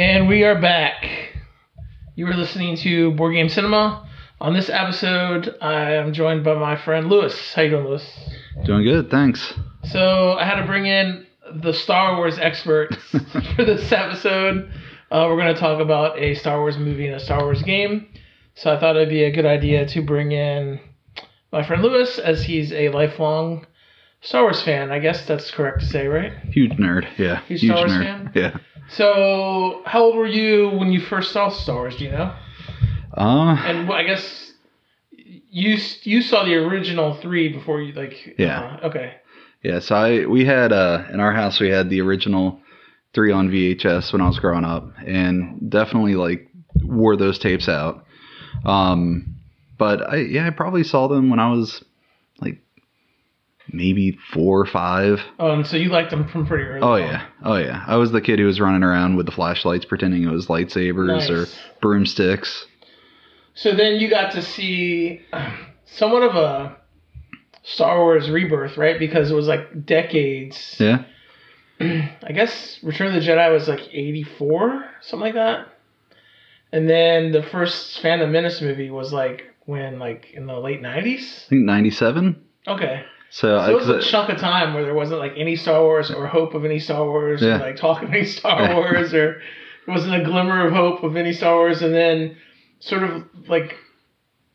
And we are back. You are listening to Board Game Cinema. On this episode, I am joined by my friend Lewis. How you doing, Lewis? Doing good, thanks. So I had to bring in the Star Wars experts for this episode. Uh, we're going to talk about a Star Wars movie and a Star Wars game. So I thought it'd be a good idea to bring in my friend Lewis, as he's a lifelong Star Wars fan. I guess that's correct to say, right? Huge nerd, yeah. Huge Star Wars nerd. fan? Yeah. So, how old were you when you first saw Star Wars? Do you know? Uh, And I guess you you saw the original three before you like. Yeah. uh, okay. yeah, so I we had uh in our house we had the original three on VHS when I was growing up and definitely like wore those tapes out. Um but I yeah, I probably saw them when I was maybe four or five. Oh, and so you liked them from pretty early. Oh on. yeah. Oh yeah. I was the kid who was running around with the flashlights pretending it was lightsabers or broomsticks. So then you got to see somewhat of a Star Wars rebirth, right? Because it was like decades. Yeah. I guess Return of the Jedi was like 84, something like that. And then the first Phantom Menace movie was like when, like in the late 90s? I think 97. Okay. So, So it was a chunk of time where there wasn't like any Star Wars or hope of any Star Wars Yeah. or like talk of any Star Wars or there wasn't a glimmer of hope of any Star Wars and then sort of like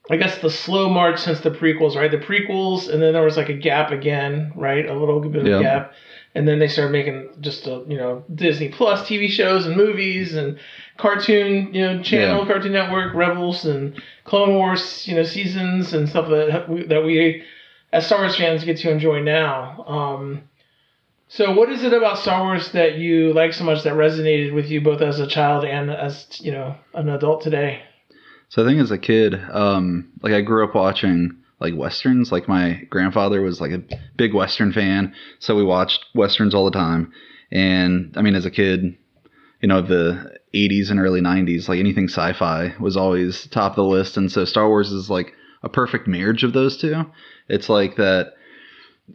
I guess the slow march since the prequels, right? The prequels and then there was like a gap again, right? A little bit of Yeah. a gap. And then they started making just a, you know, Disney Plus TV shows and movies and cartoon, you know, channel, Yeah. Cartoon Network, Rebels and Clone Wars, you know, seasons and stuff that we, that we as Star Wars fans get to enjoy now. Um, so, what is it about Star Wars that you like so much that resonated with you both as a child and as you know an adult today? So I think as a kid, um, like I grew up watching like westerns. Like my grandfather was like a big western fan, so we watched westerns all the time. And I mean, as a kid, you know, the 80s and early 90s, like anything sci-fi was always top of the list. And so Star Wars is like a perfect marriage of those two. It's like that,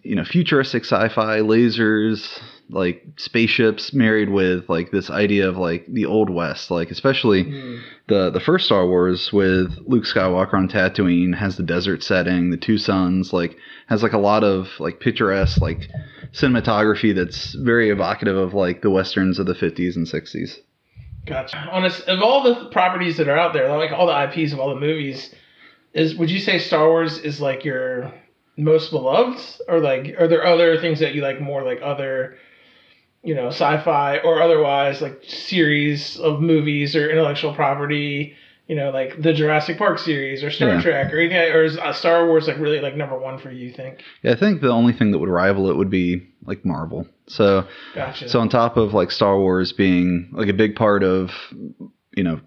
you know, futuristic sci-fi, lasers, like spaceships married with like this idea of like the old west, like especially hmm. the the first Star Wars with Luke Skywalker on Tatooine has the desert setting, the two suns, like has like a lot of like picturesque like cinematography that's very evocative of like the westerns of the 50s and 60s. Gotcha. On a, of all the properties that are out there, like all the IPs of all the movies, is would you say Star Wars is like your most beloved, or like are there other things that you like more, like other, you know, sci-fi or otherwise, like series of movies or intellectual property, you know, like the Jurassic Park series or Star Yeah. Trek or anything, or is uh, Star Wars like really like number one for you? you Think? Yeah, I think the only thing that would rival it would be like Marvel. So Gotcha. so on top of like Star Wars being like a big part of you know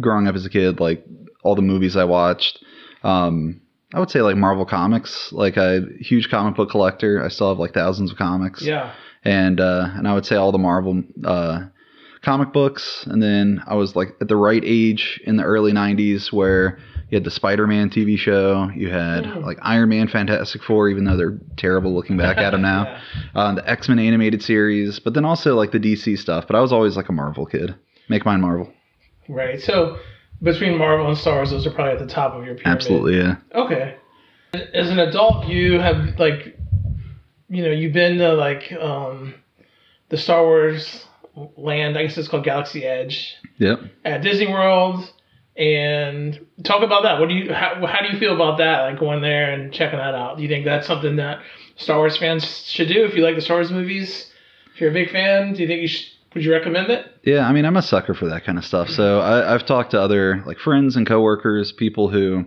growing up as a kid, like all the movies I watched, um, I would say like Marvel comics. Like a huge comic book collector. I still have like thousands of comics. yeah. and uh, and I would say all the Marvel uh, comic books, and then I was like at the right age in the early '90s where you had the Spider-Man TV show, you had Mm. like Iron Man, Fantastic Four, even though they're terrible looking back at them now, uh, the X-Men animated series, but then also like the DC stuff. But I was always like a Marvel kid. Make mine Marvel. Right. So between Marvel and Star Wars, those are probably at the top of your pyramid. Absolutely, yeah. Okay. As an adult, you have like, you know, you've been to like um, the Star Wars land. I guess it's called Galaxy Edge Yep. at Disney World. And talk about that. What do you how, how do you feel about that? Like going there and checking that out. Do you think that's something that Star Wars fans should do if you like the Star Wars movies? If you're a big fan, do you think you should, would you recommend it? Yeah, I mean, I'm a sucker for that kind of stuff. So I, I've talked to other like friends and coworkers, people who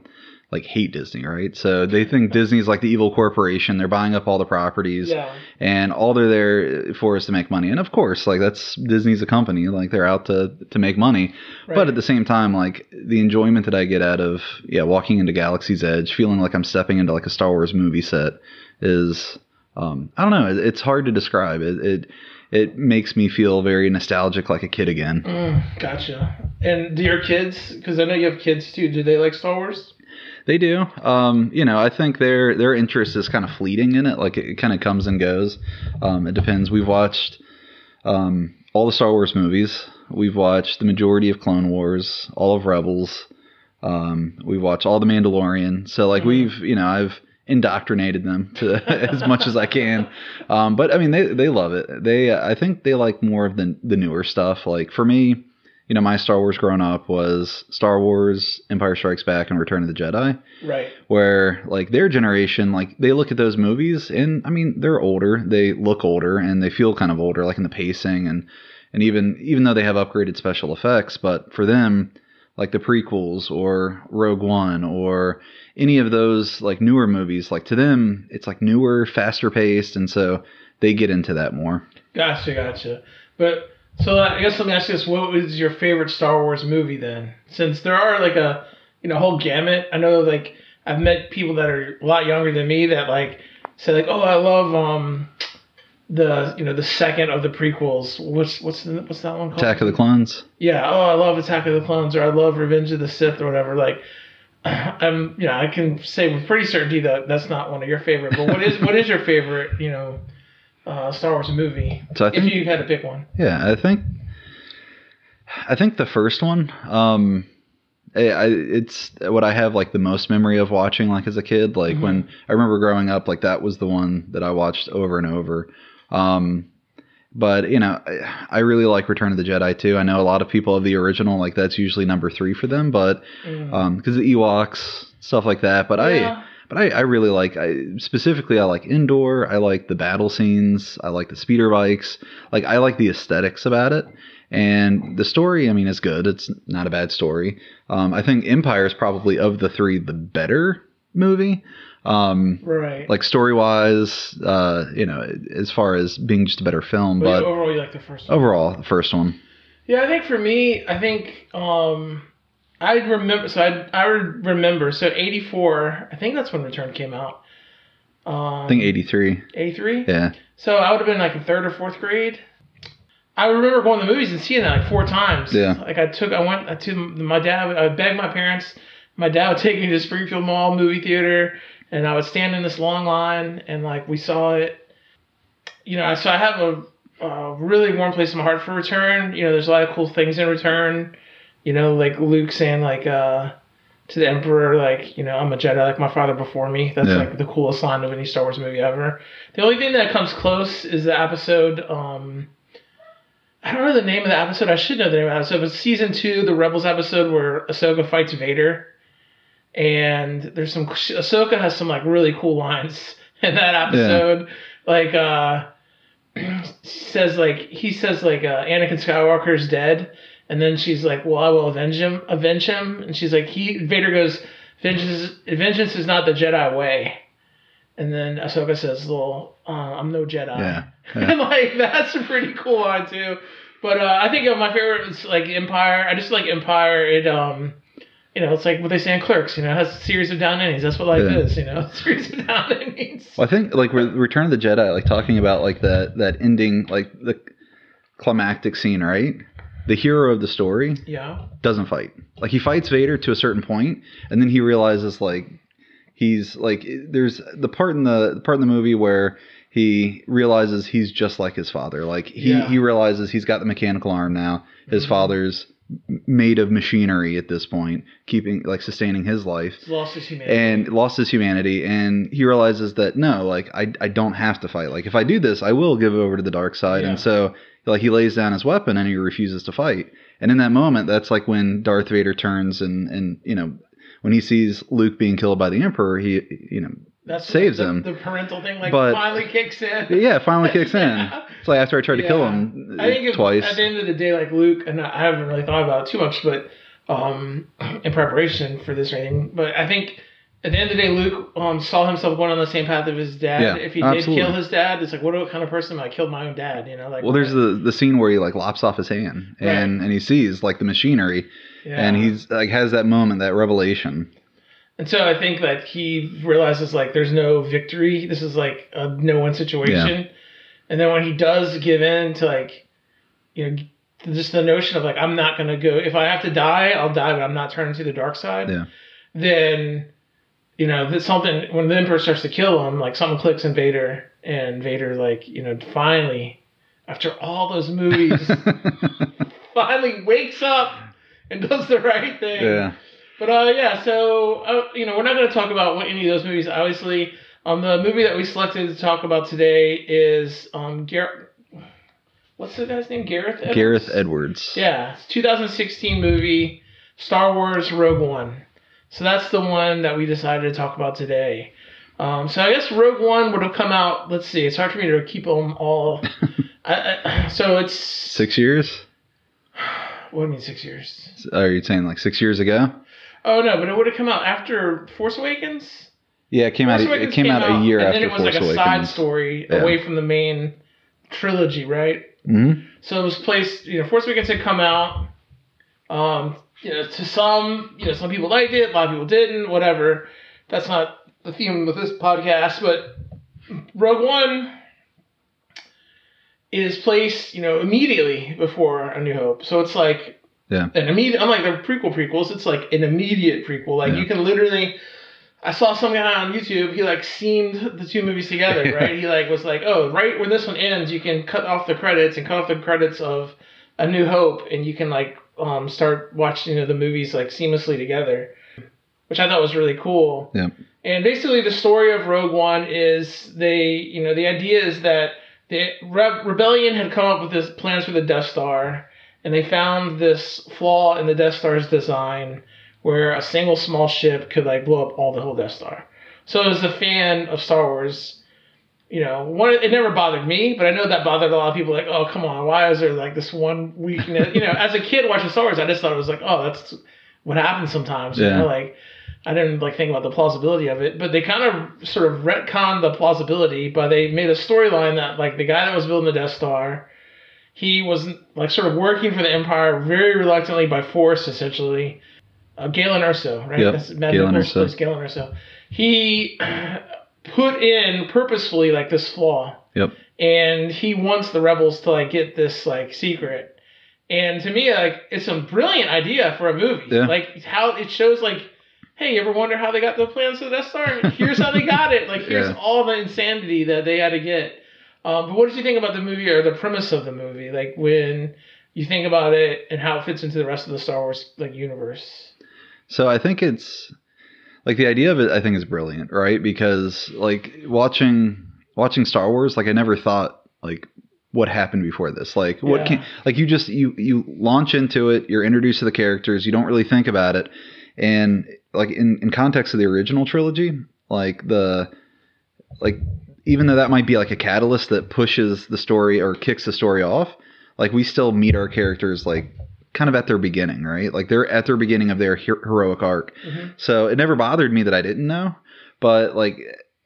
like hate Disney, right? So they think Disney's like the evil corporation. They're buying up all the properties, Yeah. and all they're there for is to make money. And of course, like that's Disney's a company, like they're out to to make money. Right. But at the same time, like the enjoyment that I get out of yeah, walking into Galaxy's Edge, feeling like I'm stepping into like a Star Wars movie set is um, I don't know. It, it's hard to describe. It, it it makes me feel very nostalgic, like a kid again. Mm, gotcha. And do your kids? Because I know you have kids too. Do they like Star Wars? They do. Um, you know, I think their their interest is kind of fleeting in it. Like it, kind of comes and goes. Um, it depends. We've watched um, all the Star Wars movies. We've watched the majority of Clone Wars, all of Rebels. Um, we've watched all the Mandalorian. So like Mhm. we've you know I've indoctrinated them to as much as I can. Um, but I mean they they love it. They I think they like more of the the newer stuff. Like for me, you know my Star Wars growing up was Star Wars, Empire Strikes Back, and Return of the Jedi Right. where like their generation like they look at those movies and i mean they're older they look older and they feel kind of older like in the pacing and and even even though they have upgraded special effects but for them like the prequels or rogue one or any of those like newer movies like to them it's like newer faster paced and so they get into that more Gotcha, gotcha. But so I guess let me ask you this: What was your favorite Star Wars movie then? Since there are like a you know whole gamut. I know like I've met people that are a lot younger than me that like say like, oh, I love um the you know the second of the prequels. What's what's the, what's that one called? attack of the clones Yeah. Oh, I love Attack of the Clones, or I love Revenge of the Sith, or whatever. Like, I'm, you know, I can say with pretty certainty that that's not one of your favorite. But what is what is your favorite, you know, uh, Star Wars movie? So I if think- you had to pick one. Yeah, I think I think the first one, um, I, it's what I have like the most memory of watching like as a kid. Like Mhm. when I remember growing up, like that was the one that I watched over and over. Um, but you know, I, really like Return of the Jedi too. I know a lot of people of the original like that's usually number three for them, but Mm. um, because the Ewoks stuff like that. But I but I, I really like I specifically I like Endor. I like the battle scenes. I like the speeder bikes. Like I like the aesthetics about it. And the story, I mean, is good. It's not a bad story. Um, I think Empire is probably of the three the better movie. Um, right. like story wise, uh, you know, as far as being just a better film, but but overall, you like the first one. overall, the first one. Yeah, I think for me, I think um, I remember. So I I remember. So '84, I think that's when Return came out. Um, I think eighty three. '83. Yeah, So I would have been like in third or fourth grade. I remember going to the movies and seeing that like four times. Yeah. Like I took, I went to my dad. I begged my parents. My dad would take me to Springfield Mall movie theater, and I would stand in this long line, and like we saw it. You know, so I have a, a really warm place in my heart for Return. You know, there's a lot of cool things in Return. You know, like Luke saying like uh, to the Emperor, like you know, I'm a Jedi, like my father before me. That's Yeah. like the coolest line of any Star Wars movie ever. The only thing that comes close is the episode. Um, I don't know the name of the episode. I should know the name of the episode. But season two, the Rebels episode where Ahsoka fights Vader, and there's some Ahsoka has some like really cool lines in that episode. Like uh, says like he says like uh, Anakin Skywalker is dead, and then she's like, "Well, I will avenge him, avenge him," and she's like, "He." Vader goes, "Vengeance, vengeance is not the Jedi way." And then Ahsoka says, "Well, uh, I'm no Jedi." yeah, yeah. and like that's a pretty cool line too. But uh, I think uh, my favorite is like Empire. I just like Empire. It um, you know, it's like what they say in Clerks. You know, it has a series of down innings. That's what life Yeah. is. You know, series of down innings. Well, I think like with Return of the Jedi, like talking about like that that ending, like the climactic scene, right? The hero of the story Yeah. doesn't fight. Like he fights Vader to a certain point, and then he realizes like he's like there's the part in the, the part in the movie where he realizes he's just like his father. Like he Yeah. he realizes he's got the mechanical arm now. His Mhm. father's made of machinery at this point, keeping like sustaining his life lost his humanity. and lost his humanity and he realizes that no like I, I don't have to fight like if i do this i will give over to the dark side Yeah. and so like he lays down his weapon and he refuses to fight and in that moment that's like when darth vader turns and and you know when he sees luke being killed by the emperor he you know That's saves the, him. The parental thing like But- finally kicks in. yeah finally kicks in Yeah. it's like after i tried to kill Yeah. him I think it, twice at the end of the day, like Luke, and I haven't really thought about it too much, but um, in preparation for this or anything, but I think at the end of the day, Luke um, saw himself going on the same path of his dad. Yeah, if he absolutely. did kill his dad, it's like, what kind of person am I? Killed my own dad, you know? Like, well there's the the scene where he like lops off his hand and and he sees like the machinery yeah. and he's like has that moment that revelation And so I think that he realizes like there's no victory. This is like a no win situation. Yeah. And then when he does give in to like, you know, just the notion of like I'm not gonna go. If I have to die, I'll die, but I'm not turning to the dark side. Yeah. Then, you know, that something when the Emperor starts to kill him, like something clicks in Vader, and Vader like you know finally, after all those movies, finally wakes up and does the right thing. Yeah. But uh, yeah, so uh, you know, we're not going to talk about any of those movies. Obviously, um, the movie that we selected to talk about today is um, Garrett. What's the guy's name? Gareth. Edwards? Gareth Edwards. Yeah, 2016 movie, Star Wars Rogue One. So that's the one that we decided to talk about today. Um, so I guess Rogue One would have come out. Let's see. It's hard for me to keep them all. I, I, so it's Six years? what do you mean six years? Are you saying like six years ago? Oh no, but it would have come out after Force Awakens. Yeah, it came Force out. It Awakens came out a year after. and after then it was Force like a side story Yeah. away from the main trilogy, right? hmm So it was placed. You know, Force Awakens had come out. Um, you know, to some, you know, some people liked it, a lot of people didn't. Whatever. That's not the theme of this podcast, but Rogue One is placed, you know, immediately before A New Hope. So it's like Yeah. an immediate. Unlike the prequel prequels, it's like an immediate prequel. Like Yeah. you can literally. I saw some guy on YouTube. He like seamed the two movies together, right? he like was like, oh, right when this one ends, you can cut off the credits and cut off the credits of A New Hope, and you can like um, start watching you know, the movies like seamlessly together, which I thought was really cool. Yeah. And basically, the story of Rogue One is they, you know, the idea is that the Re- rebellion had come up with this plans for the Death Star, and they found this flaw in the Death Star's design where a single small ship could like blow up all the whole Death Star. So as a fan of Star Wars, you know, one it never bothered me, but I know that bothered a lot of people. Like, oh come on, why is there like this one weakness? you know, as a kid watching Star Wars, I just thought it was like, oh, that's what happens sometimes. You Yeah. know, like I didn't like think about the plausibility of it, but they kind of sort of retconned the plausibility by they made a storyline that like the guy that was building the Death Star, he was like sort of working for the Empire very reluctantly by force, essentially. Uh, Galen Erso, right? Yep, That's Matt Galen Erso. Galen Erso. He put in purposefully like this flaw Yep. and he wants the rebels to like get this like secret. And to me, like it's a brilliant idea for a movie. Yeah. Like how it shows like, hey, you ever wonder how they got the plans for the Death Star? Here's how they got it. Like here's Yeah. all the insanity that they had to get. Um, but what did you think about the movie or the premise of the movie? Like when you think about it and how it fits into the rest of the Star Wars like universe. So I think it's like the idea of it. I think is brilliant, right? Because like watching watching Star Wars, like I never thought like what happened before this. Like what Yeah. can like you just you you launch into it. You're introduced to the characters. You don't really think about it, and like in in context of the original trilogy, like the like even though that might be like a catalyst that pushes the story or kicks the story off, like we still meet our characters like kind of at their beginning, right? Like they're at their beginning of their her- heroic arc. Mhm. So it never bothered me that I didn't know, but like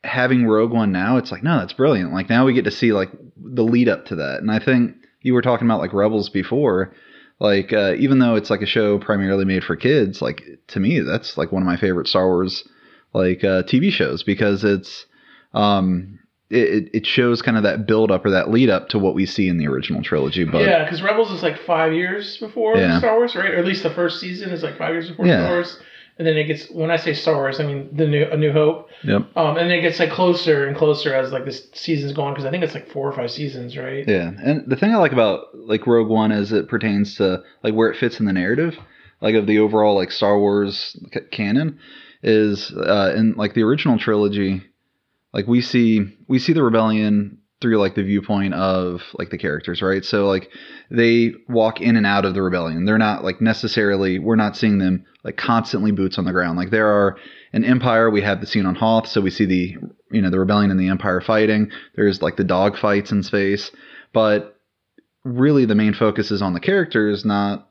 having Rogue One now, it's like no, that's brilliant. Like now we get to see like the lead up to that, and I think you were talking about like Rebels before. Like uh, even though it's like a show primarily made for kids, like to me that's like one of my favorite Star Wars like uh, TV shows because it's um it, it- shows kind of that build up or that lead up to what we see in the original trilogy. But yeah, because Rebels is like five years before Yeah. Star Wars, right? Or at least the first season is like five years before Yeah. Star Wars, and then it gets. When I say Star Wars, I mean the new A New Hope. Yep. Um, and then it gets like closer and closer as like this season's going because I think it's like four or five seasons, right? Yeah, and the thing I like about like Rogue One as it pertains to like where it fits in the narrative, like of the overall like Star Wars c- canon, is uh, in like the original trilogy, like we see we see the rebellion through like the viewpoint of like the characters, right? So like they walk in and out of the rebellion. They're not like necessarily we're not seeing them like constantly boots on the ground. Like there are an empire. We have the scene on Hoth, so we see the you know the rebellion and the empire fighting. There's like the dog fights in space, but really the main focus is on the characters, not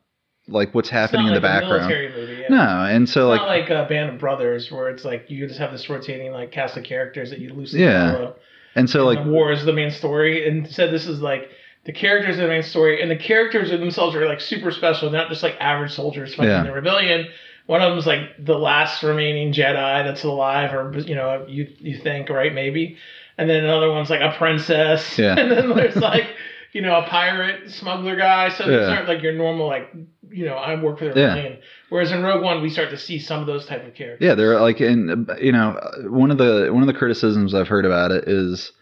like what's happening in the like a background. military movie, yeah. No, and so it's like not like a uh, Band of Brothers where it's like you just have this rotating like cast of characters that you loosely Yeah. follow. and so and like the war is the main story. And said this is like the characters are the main story, and the characters themselves are like super special. They're not just like average soldiers fighting Yeah. the rebellion. One of them is like the last remaining Jedi that's alive, or you know, you you think right maybe, and then another one's like a princess, Yeah. and then there's like you know a pirate smuggler guy. So these Yeah. aren't like your normal like you know I work for the Yeah. Whereas in Rogue One, we start to see some of those type of characters. Yeah, they're like, in you know, one of the one of the criticisms I've heard about it is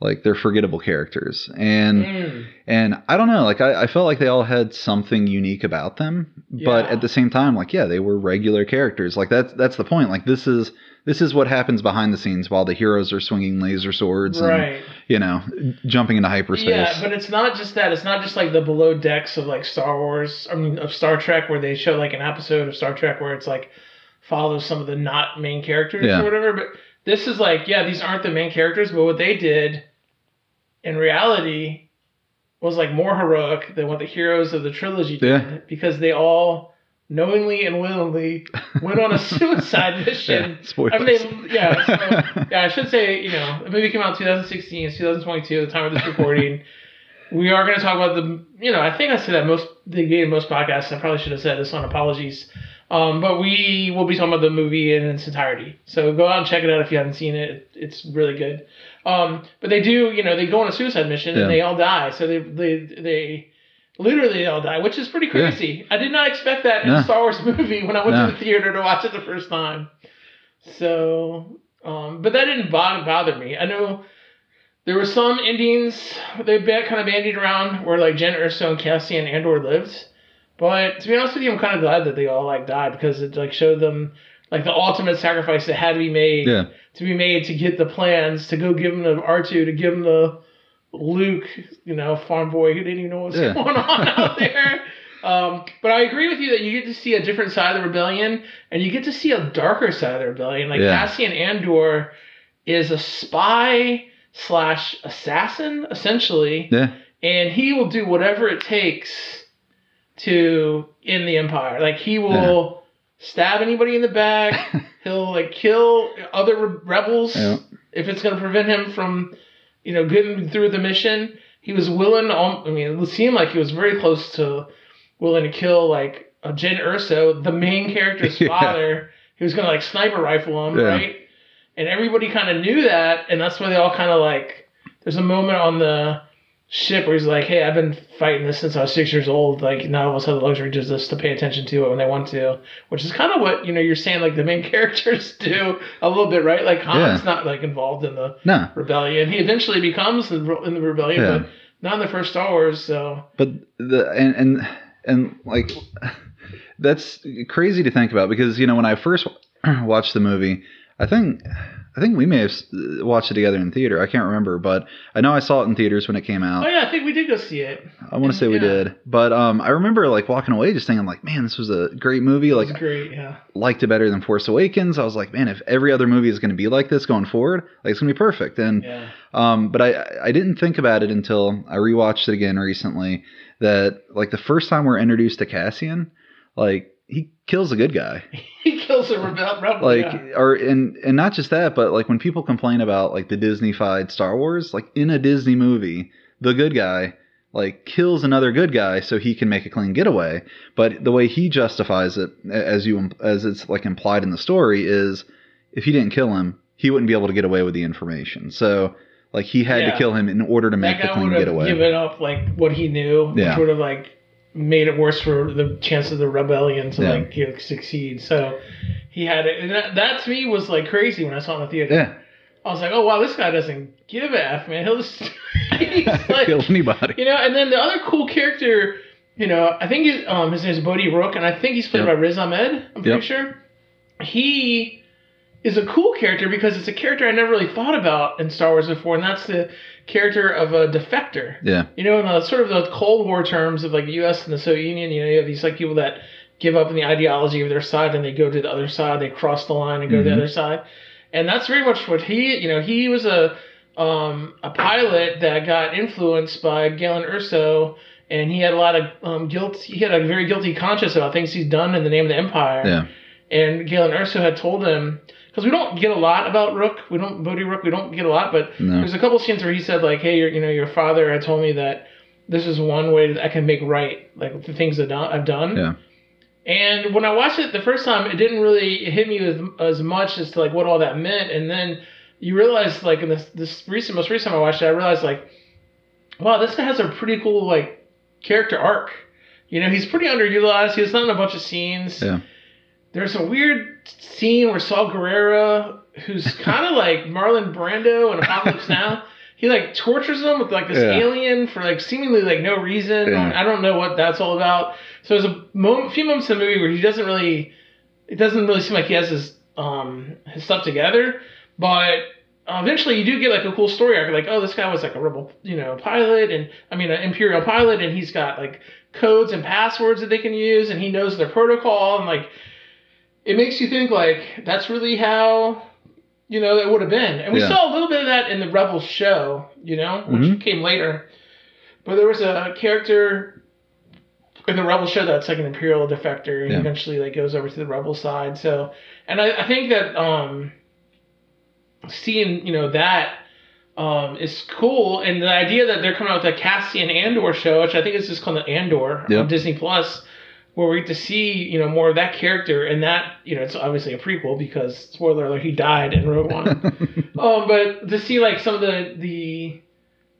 like they're forgettable characters and Mm. and i don't know like I, I felt like they all had something unique about them but at the same time like yeah they were regular characters like that's that's the point like this is this is what happens behind the scenes while the heroes are swinging laser swords and you know jumping into hyperspace Yeah, but it's not just that. It's not just like the below decks of like Star Wars. I mean, of Star Trek, where they show like an episode of Star Trek where it's like follows some of the not main characters Yeah. or whatever. But this is like, yeah, these aren't the main characters, but what they did in reality was like more heroic than what the heroes of the trilogy did Yeah. because they all knowingly and willingly went on a suicide mission. yeah. I mean, they, yeah, so, yeah. I should say, you know, the movie came out in 2016. It's 2022 at the time of this recording. we are going to talk about the, you know, I think I said that most the of most podcasts. I probably should have said this on apologies. Um, but we will be talking about the movie in its entirety. So go out and check it out if you haven't seen it. It's really good. Um, but they do, you know, they go on a suicide mission Yeah. and they all die. So they they they literally they all die, which is pretty Yeah. crazy. I did not expect that in No. a Star Wars movie when I went No. to the theater to watch it the first time. So, um, but that didn't bother, bother me. I know there were some endings they kind of bandied around where like Jyn Erso and Cassian Andor lived. But to be honest with you, I'm kind of glad that they all like died because it like showed them like the ultimate sacrifice that had to be made yeah to be made to get the plans to go give them to R2 to give them to Luke, you know, farm boy who didn't even know what's Yeah. going on out there. Um, but I agree with you that you get to see a different side of the rebellion, and you get to see a darker side of the rebellion. Like Yeah. Cassian Andor is a spy slash assassin, essentially, yeah and he will do whatever it takes to end the empire. Like he will stab anybody in the back. He'll like kill other rebels Yeah. if it's going to prevent him from, you know, getting through the mission. He was willing. Um, I mean, it seemed like he was very close to willing to kill like a Jyn Erso, the main character's Yeah. father. He was to like sniper rifle him, Yeah. right? And everybody kind of knew that, and that's why they all kind of like. There's a moment on the ship where he's like, "Hey, I've been fighting this since I was six years old. Like, none of us have the luxury just to pay attention to it when they want to." Which is kind of what you know you're saying. Like the main characters do a little bit, right? Like Han's Yeah. not like involved in the no rebellion. He eventually becomes in the in the rebellion, Yeah. but not in the first Star Wars. So but the and and and like that's crazy to think about because you know when I first watched the movie, I think I think we may have watched it together in theater. I can't remember, but I know I saw it in theaters when it came out. oh yeah, I think we did go see it. I want to say we did, but um, I remember like walking away just thinking like, man, this was a great movie. It Like, was great. Yeah. liked it better than Force Awakens. I was like, man, if every other movie is going to be like this going forward, like it's going to be perfect. And Yeah. um, but I I didn't think about it until I rewatched it again recently. That like the first time we're introduced to Cassian, like he kills a good guy. he kills a rebel. rebel Like yeah. or and and not just that, but like when people complain about like the Disney-fied Star Wars, like in a Disney movie, the good guy like kills another good guy so he can make a clean getaway. But the way he justifies it, as you as it's like implied in the story, is if he didn't kill him, he wouldn't be able to get away with the information. So like he had Yeah. to kill him in order to make the clean getaway. given up like what he knew, Yeah. which would have like made it worse for the chance of the rebellion to Yeah. like you know, succeed. So he had it, and that, that to me was like crazy when I saw it in the theater. yeah, I was like, oh wow, this guy doesn't give a f, man. He'll just like, kill anybody. you know. And then the other cool character, you know, I think um, his name is Bodhi Rook, and I think he's played Yep. by Riz Ahmed. I'm pretty sure. He is a cool character because it's a character I never really thought about in Star Wars before, and that's the character of a defector. Yeah, You know, in the sort of the Cold War terms of like the U.S. and the Soviet Union, you know, you have these like people that give up on the ideology of their side and they go to the other side, they cross the line and go to the Mhm. other side, and that's very much what he, you know, he was a um, a pilot that got influenced by Galen Erso, and he had a lot of um, guilt. He had a very guilty conscience about things he's done in the name of the Empire. yeah, And Galen Erso had told him, because we don't get a lot about Rook, we don't Bodhi Rook, we don't get a lot, but no, there's a couple scenes where he said like, "Hey, your, you know, your father had told me that this is one way that I can make right like the things that I've done." yeah, And when I watched it the first time, it didn't really hit me as, as much as to like what all that meant. And then you realize like in this this recent most recent time I watched it, I realized like, wow, this guy has a pretty cool like character arc. You know, he's pretty underutilized. He's not in a bunch of scenes. yeah, There's a weird scene where Saw Gerrera, who's kind of like Marlon Brando in Apocalypse Now, he like tortures them with like this Yeah. alien for like seemingly like no reason. Yeah. I don't know what that's all about. So there's a moment, few moments in the movie where he doesn't really, it doesn't really seem like he has his um his stuff together, but. uh, Eventually, you do get like a cool story arc, like, oh, this guy was like a rebel, you know, pilot, and I mean, an imperial pilot, and he's got like codes and passwords that they can use, and he knows their protocol, and like, it makes you think like that's really how you know it would have been and we Yeah. saw a little bit of that in the rebels show you know which Mhm. came later but there was a character in the rebel show that's like an imperial defector and Yeah. eventually like goes over to the rebel side so and i, I think that um seeing you know that um, is cool, and the idea that they're coming out with a Cassian Andor show, which I think is just called the Andor on Disney Plus, where we get to see you know more of that character, and that you know it's obviously a prequel because spoiler alert, he died in Rogue One. um, but to see like some of the the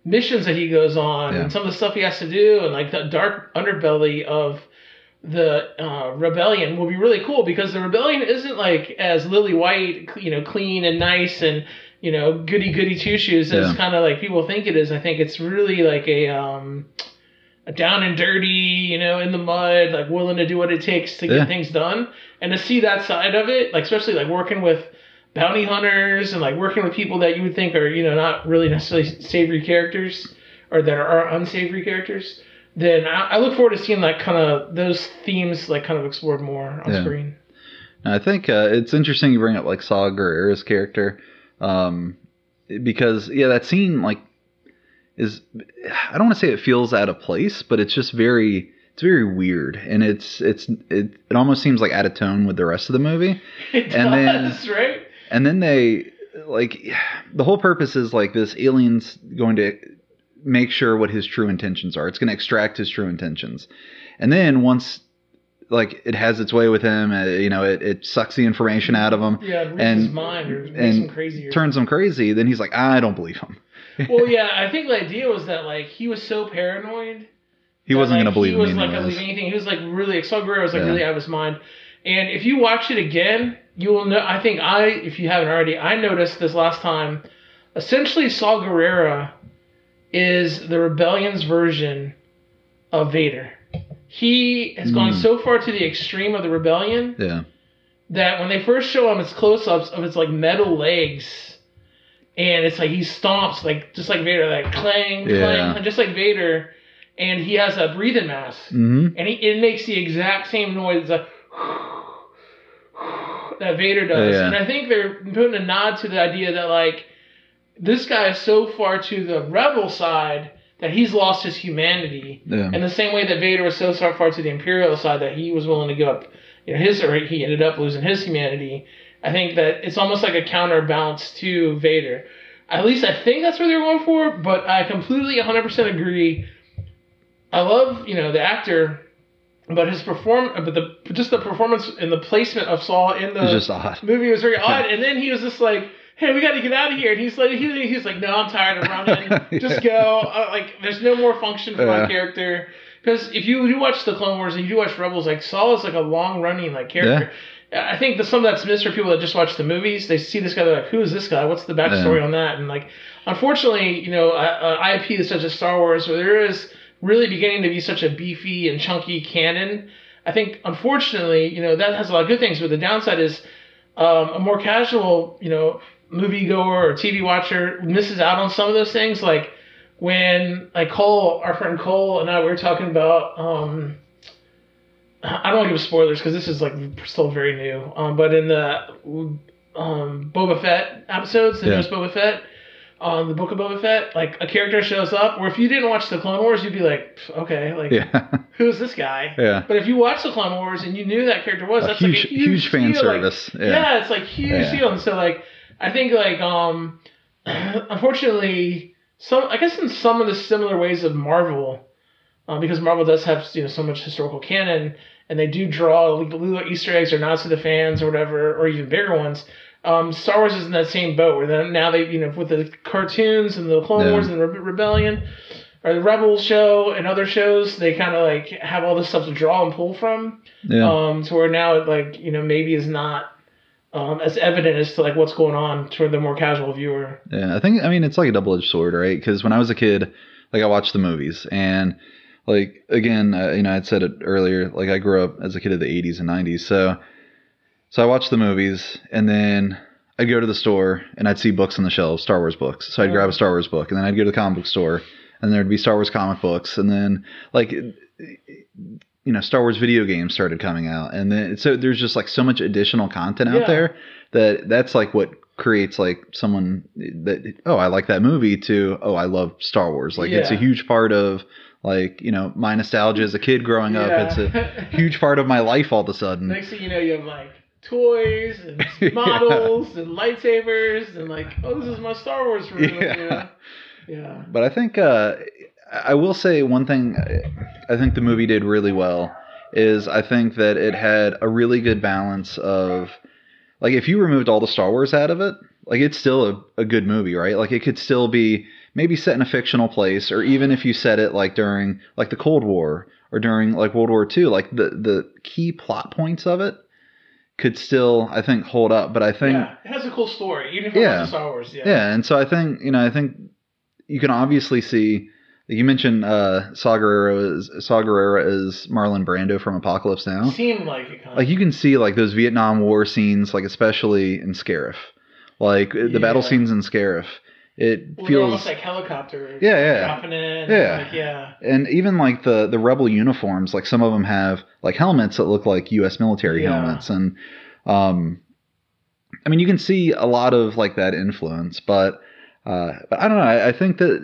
missions that he goes on Yeah. and some of the stuff he has to do, and like the dark underbelly of the uh, rebellion will be really cool because the rebellion isn't like as lily white, you know, clean and nice and you know goody goody two shoes as kind of like people think it is. I think it's really like a um, a down and dirty, you know, in the mud, like willing to do what it takes to Yeah. get things done, and to see that side of it, like especially like working with bounty hunters and like working with people that you would think are you know not really necessarily savory characters or that are unsavory characters then I, I look forward to seeing like kind of those themes like kind of explored more on Yeah. screen I think uh, it's interesting you bring up like Saw Gerrera's character, um, because yeah, that scene like is I don't want to say it feels out of place, but it's just very it's very weird, and it's it's it, it almost seems like out of tone with the rest of the movie. it And then- does right And then they like the whole purpose is like this alien's going to make sure what his true intentions are. It's going to extract his true intentions, and then once like it has its way with him, uh, you know, it, it sucks the information out of him, yeah and- his mind or makes and turns him crazy. Then he's like, I don't believe him. Well yeah i think the idea was that like he was so paranoid He wasn't like, going to believe he was like gonna believe anything he was like really Saw Gerrera was like Yeah. really out of his mind and if you watch it again you will know i think i if you haven't already i noticed this last time essentially Saw Gerrera is the rebellion's version of Vader. He has gone Mm. so far to the extreme of the rebellion Yeah, that when they first show him, it's close-ups of his like metal legs, and it's like he stomps like just like Vader, like clang, Yeah. clang, just like Vader, and he has a breathing mask, hmm and he, it makes the exact same noise like, that Vader does. Yeah. And I think they're putting a nod to the idea that like this guy is so far to the rebel side that he's lost his humanity. yeah, In the same way that Vader was so so far to the Imperial side that he was willing to give up, you know, his or he ended up losing his humanity. I think that it's almost like a counterbalance to Vader. At least I think that's what they were going for, but I completely 100% agree. I love, you know, the actor, but his perform, but the just the performance and the placement of Saw in the movie was very odd. And then he was just like, "Hey, we got to get out of here." And he's like, he, he's like, "No, I'm tired of running. Just go. Uh, like, there's no more function for my character." Because if you do watch the Clone Wars and you do watch Rebels, like Saw is like a long running like character. I think the some of that's missed for people that just watch the movies. They see this guy, they're like, "Who is this guy? What's the backstory Yeah. on that?" And like, unfortunately, you know, uh, uh, IP is such as Star Wars, where there is really beginning to be such a beefy and chunky canon. I think, unfortunately, you know, that has a lot of good things, but the downside is um, a more casual, you know, moviegoer or TV watcher misses out on some of those things. Like when, like Cole, our friend Cole and I, we were talking about. Um, I don't want to give spoilers because this is like still very new. Um, but in the um, Boba Fett episodes, the Yeah. newest Boba Fett, on the Book of Boba Fett, like a character shows up. Where if you didn't watch the Clone Wars, you'd be like, okay, like Yeah, who's this guy? yeah. But if you watch the Clone Wars and you knew that character was, A that's huge, like a huge, huge fan deal, like, service. yeah. yeah. it's like huge Yeah. deal. And so like I think like um unfortunately some I guess in some of the similar ways of Marvel, um, because Marvel does have you know so much historical canon and they do draw little Easter eggs or nods to the fans or whatever, or even bigger ones. Um, Star Wars is in that same boat where then now they you know with the cartoons and the Clone Yeah. Wars and the Rebe- Rebellion or the Rebels show and other shows, they kind of like have all this stuff to draw and pull from. yeah. Um, to where now it like you know maybe is not um, as evident as to like what's going on for the more casual viewer. Yeah, I think I mean it's like a double edged sword, right? Because when I was a kid, like I watched the movies, and like again, uh, you know, I'd said it earlier, like I grew up as a kid of the '80s and '90s, so so I watched the movies, and then I'd go to the store and I'd see books on the shelves, Star Wars books. So I'd grab a Star Wars book, and then I'd go to the comic book store, and there'd be Star Wars comic books, and then like you know Star Wars video games started coming out, and then so there's just like so much additional content out Yeah. there that that's like what creates like someone that oh I like that movie to oh I love Star Wars like it's a huge part of like you know my nostalgia as a kid growing up it's a huge part of my life all of a sudden Next thing you know, you have like toys and Yeah. models and lightsabers and like, oh, this is my Star Wars room. Yeah. You know? Yeah. But I think uh, I will say one thing I think the movie did really well is I think that it had a really good balance of like if you removed all the Star Wars out of it, like it's still a, a good movie, right? Like it could still be maybe set in a fictional place, or even if you set it like during like the Cold War or during like World War II, like the the key plot points of it could still I think hold up. But I think yeah. It has a cool story, even if it Yeah. wasn't Star Wars. Yeah. yeah, and so I think you know I think you can obviously see. You mentioned uh, Saw Gerrera as Saw Gerrera as Marlon Brando from Apocalypse Now. Seemed like it kind Like you can see like those Vietnam War scenes, like especially in Scarif, like the battle scenes in Scarif. It well, feels almost like helicopter. Yeah, yeah. Yeah. Like, yeah. and even like the the rebel uniforms, like some of them have like helmets that look like U.S. military Yeah. helmets, and um, I mean you can see a lot of like that influence, but uh, but I don't know. I, I think that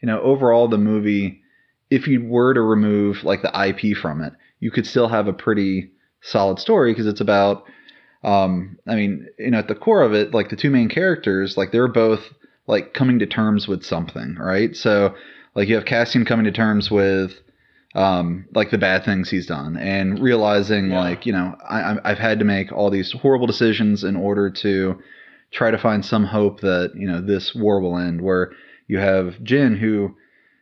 you know overall the movie, if you were to remove like the IP from it, you could still have a pretty solid story because it's about. Um, I mean, you know, at the core of it, like the two main characters, like they're both like coming to terms with something, right? So, like you have Cassian coming to terms with um, like the bad things he's done and realizing Yeah. like you know I, I've had to make all these horrible decisions in order to try to find some hope that you know this war will end. Where you have Jyn who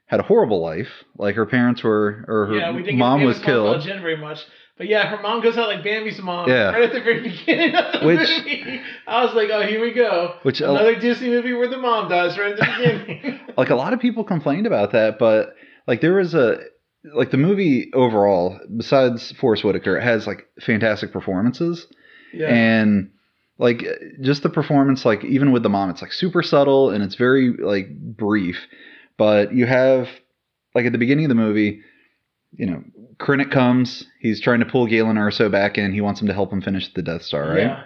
had a horrible life, like her parents were or her yeah, mom was about killed. Jen very much. But yeah, her mom goes out like Bambi's mom. Yeah. Right at the very beginning of the Which- movie. I was like, oh, here we go. Which a- Another Disney movie where the mom dies right at the beginning. like a lot of people complained about that, but like there was a like the movie overall, besides Forest Whitaker, it has like fantastic performances yeah. and like just the performance, like even with the mom, it's like super subtle and it's very like brief. But you have like at the beginning of the movie, you know, Krennic comes, he's trying to pull Galen Erso back in. He wants him to help him finish the Death Star, right? Yeah.